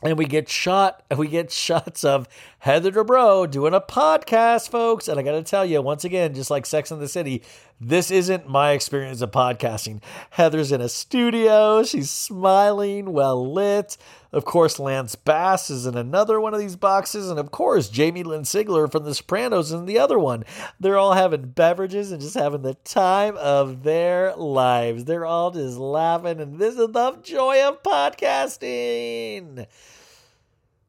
and we get shot we get shots of heather dubrow doing a podcast folks. And i gotta tell you once again just like sex in the city this isn't my experience of podcasting. Heather's in a studio. She's smiling well lit. Of course lance bass is in another one of these boxes. And of course jamie lynn sigler from the sopranos is in the other one. They're all having beverages and just having the time of their lives. They're all just laughing. And this is the joy of podcasting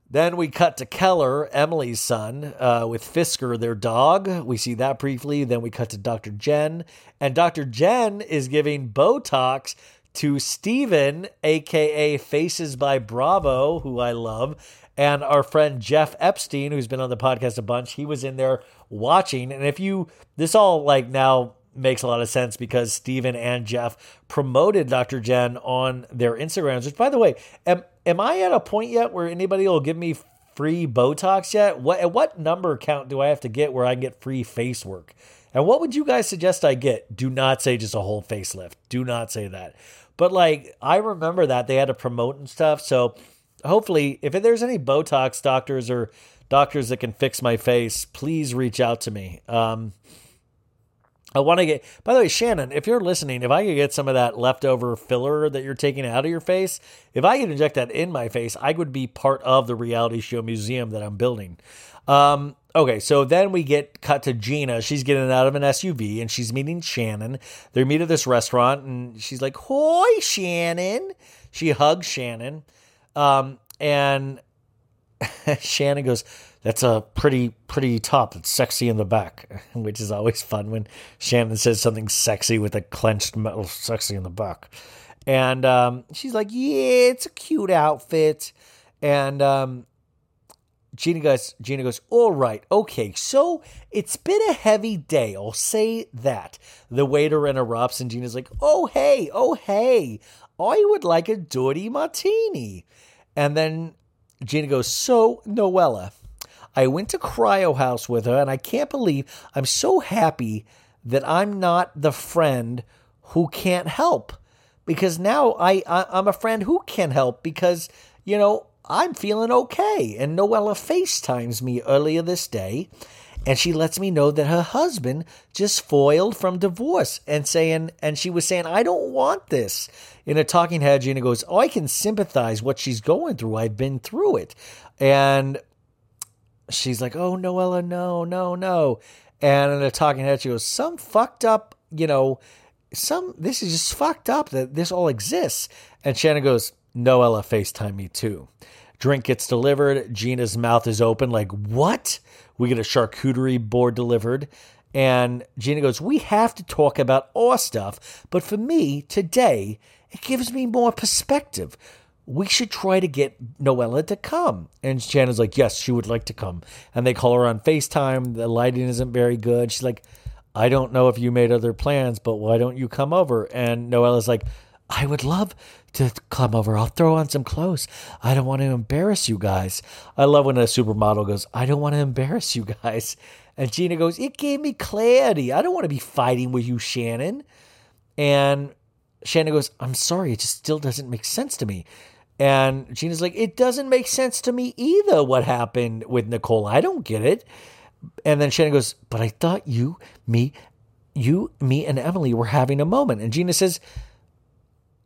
then we cut to Keller, Emily's son, uh, with Fisker, their dog. We see that briefly. Then we cut to Dr. Jen, and Dr. Jen is giving Botox to Steven, aka Faces by Bravo, who I love, and our friend Jeff Epstein, who's been on the podcast a bunch. He was in there watching, and if you, this all like now makes a lot of sense because Steven and Jeff promoted Dr. Jen on their Instagrams, which by the way, am, am I at a point yet where anybody will give me free Botox yet? What at what number count do I have to get where I can get free face work? And what would you guys suggest I get? Do not say just a whole facelift. Do not say that. But like I remember that they had to promote and stuff. So hopefully if there's any Botox doctors or doctors that can fix my face, please reach out to me. Um, I want to get, by the way, Shannon, if you're listening, if I could get some of that leftover filler that you're taking out of your face, if I could inject that in my face, I would be part of the reality show museum that I'm building. Um, okay, so then we get cut to Gina. She's getting out of an SUV and she's meeting Shannon. They meet at this restaurant and she's like, Hoi, Shannon. She hugs Shannon. Um, and Shannon goes, that's a pretty pretty top. It's sexy in the back, which is always fun when Shannon says something sexy with a clenched metal sexy in the back. And um, she's like, "Yeah, it's a cute outfit." And um, Gina goes, Gina goes, "All right, okay. So it's been a heavy day. I'll say that." The waiter interrupts, and Gina's like, "Oh hey, oh hey, I would like a dirty martini." And then Gina goes, "So Noella." I went to Cryo House with her, and I can't believe I'm so happy that I'm not the friend who can't help. Because now I, I I'm a friend who can help because you know I'm feeling okay. And Noella FaceTimes me earlier this day, and she lets me know that her husband just foiled from divorce and saying and she was saying I don't want this. In a talking head, Gina goes, "Oh, I can sympathize what she's going through. I've been through it." And she's like, "Oh, Noella, no, no, no," and a talking head, she goes, "Some fucked up, you know, some this is just fucked up that this all exists." And Shannon goes, "Noella, Facetime me too." Drink gets delivered. Gina's mouth is open, like, "What?" We get a charcuterie board delivered. And Gina goes, We have to talk about our stuff, but for me, today, it gives me more perspective we should try to get Noella to come. And Shannon's like, yes, she would like to come. And they call her on FaceTime. The lighting isn't very good. She's like, I don't know if you made other plans, but why don't you come over? And Noella's like, I would love to come over. I'll throw on some clothes. I don't want to embarrass you guys. I love when a supermodel goes, I don't want to embarrass you guys. And Gina goes, It gave me clarity. I don't want to be fighting with you, Shannon. And Shannon goes, I'm sorry. It just still doesn't make sense to me. And Gina's like, it doesn't make sense to me either what happened with Nicole. I don't get it. And then Shannon goes, but I thought you, me, you, me, and Emily were having a moment. And Gina says,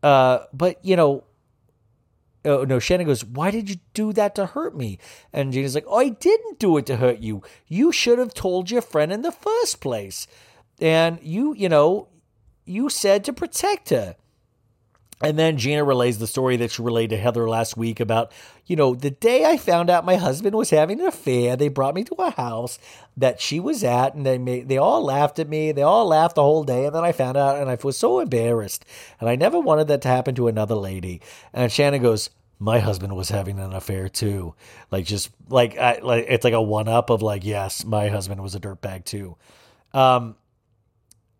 uh, but you know, oh no, Shannon goes, why did you do that to hurt me? And Gina's like, oh, I didn't do it to hurt you. You should have told your friend in the first place. And you, you know, you said to protect her. And then Gina relays the story that she relayed to Heather last week about, you know, the day I found out my husband was having an affair, they brought me to a house that she was at, and they made, they all laughed at me. They all laughed the whole day, and then I found out, and I was so embarrassed, and I never wanted that to happen to another lady. And Shannon goes, my husband was having an affair too, like just like I, like it's like a one up of like, yes, my husband was a dirtbag too. Um,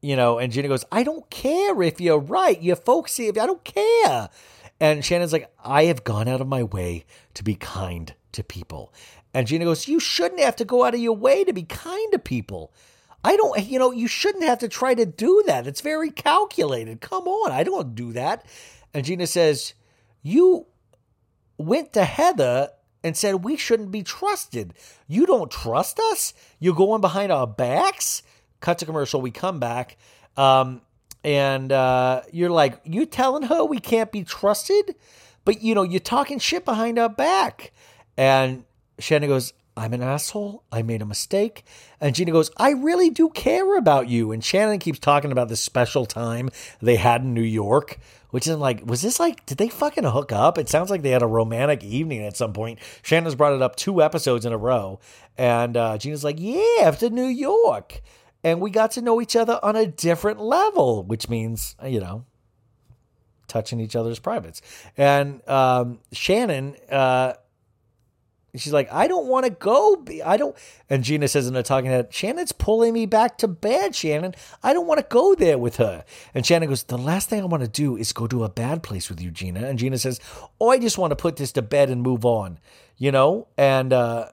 you know, and Gina goes, I don't care if you're right. You're folksy. I don't care. And Shannon's like, I have gone out of my way to be kind to people. And Gina goes, You shouldn't have to go out of your way to be kind to people. I don't, you know, you shouldn't have to try to do that. It's very calculated. Come on, I don't do that. And Gina says, You went to Heather and said we shouldn't be trusted. You don't trust us? You're going behind our backs? Cut to commercial. We come back. Um, and uh, you're like, you telling her we can't be trusted? But, you know, you're talking shit behind our back. And Shannon goes, I'm an asshole. I made a mistake. And Gina goes, I really do care about you. And Shannon keeps talking about this special time they had in New York, which is like, was this like, did they fucking hook up? It sounds like they had a romantic evening at some point. Shannon's brought it up two episodes in a row. And uh, Gina's like, yeah, after New York and we got to know each other on a different level, which means, you know, touching each other's privates. And um, Shannon, uh, she's like, I don't want to go. I don't. And Gina says in a talking head, Shannon's pulling me back to bed, Shannon. I don't want to go there with her. And Shannon goes, The last thing I want to do is go to a bad place with you, Gina. And Gina says, Oh, I just want to put this to bed and move on, you know? And, uh,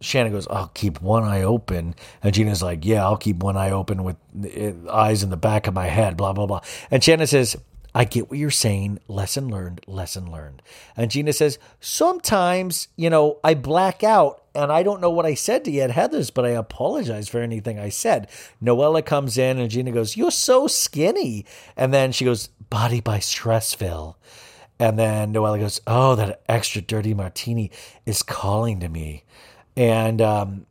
Shannon goes, I'll keep one eye open. And Gina's like, Yeah, I'll keep one eye open with eh, eyes in the back of my head, blah, blah, blah. And Shannon says, I get what you're saying. Lesson learned, lesson learned. And Gina says, Sometimes, you know, I black out and I don't know what I said to you at Heather's, but I apologize for anything I said. Noella comes in and Gina goes, You're so skinny. And then she goes, Body by Stressville. And then Noella goes, Oh, that extra dirty martini is calling to me. And um,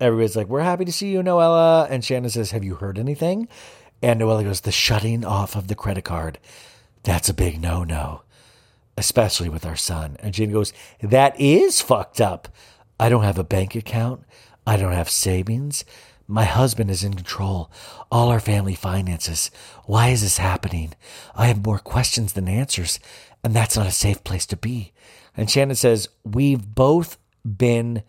everybody's like, We're happy to see you, Noella. And Shannon says, Have you heard anything? And Noella goes, The shutting off of the credit card. That's a big no no, especially with our son. And Gina goes, That is fucked up. I don't have a bank account. I don't have savings. My husband is in control. All our family finances. Why is this happening? I have more questions than answers, and that's not a safe place to be. And Shannon says, We've both been,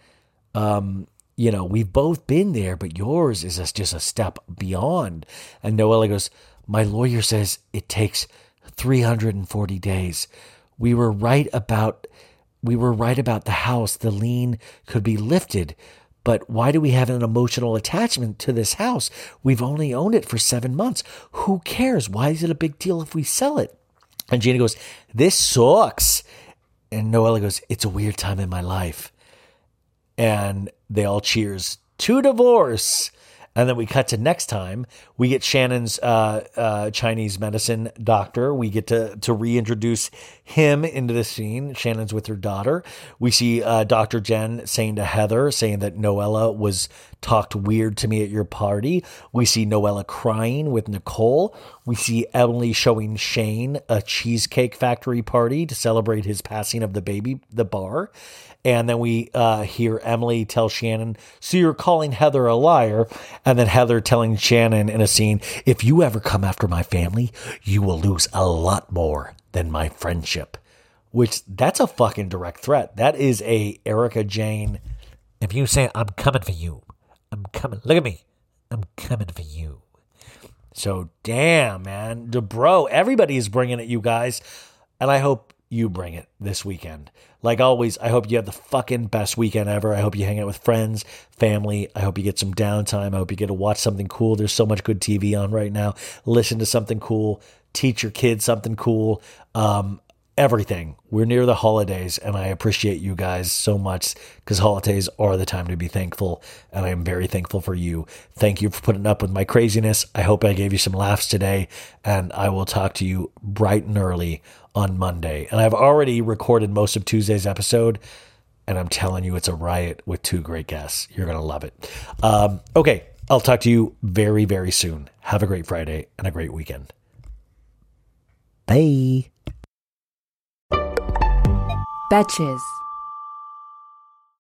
um, you know, we've both been there, but yours is just a step beyond. And Noella goes, My lawyer says it takes 340 days. We were right about we were right about the house. The lien could be lifted. But why do we have an emotional attachment to this house? We've only owned it for seven months. Who cares? Why is it a big deal if we sell it? And Gina goes, This sucks. And Noella goes, It's a weird time in my life. And they all cheers to divorce. And then we cut to next time. We get Shannon's uh, uh, Chinese medicine doctor. We get to to reintroduce him into the scene. Shannon's with her daughter. We see uh, Dr. Jen saying to Heather, saying that Noella was talked weird to me at your party. We see Noella crying with Nicole. We see Emily showing Shane a cheesecake factory party to celebrate his passing of the baby, the bar. And then we uh, hear Emily tell Shannon, So you're calling Heather a liar. And then Heather telling Shannon in a scene, If you ever come after my family, you will lose a lot more than my friendship. Which that's a fucking direct threat. That is a Erika Jayne. If you say, I'm coming for you, I'm coming. Look at me. I'm coming for you. So damn, man, DeBro, everybody's bringing it, you guys, and I hope you bring it this weekend. Like always, I hope you have the fucking best weekend ever. I hope you hang out with friends, family. I hope you get some downtime. I hope you get to watch something cool. There's so much good TV on right now. Listen to something cool. Teach your kids something cool. Um, everything. We're near the holidays, and I appreciate you guys so much because holidays are the time to be thankful, and I am very thankful for you. Thank you for putting up with my craziness. I hope I gave you some laughs today, and I will talk to you bright and early on Monday. And I've already recorded most of Tuesday's episode, and I'm telling you, it's a riot with two great guests. You're going to love it. Um, okay, I'll talk to you very, very soon. Have a great Friday and a great weekend. Bye. Betches.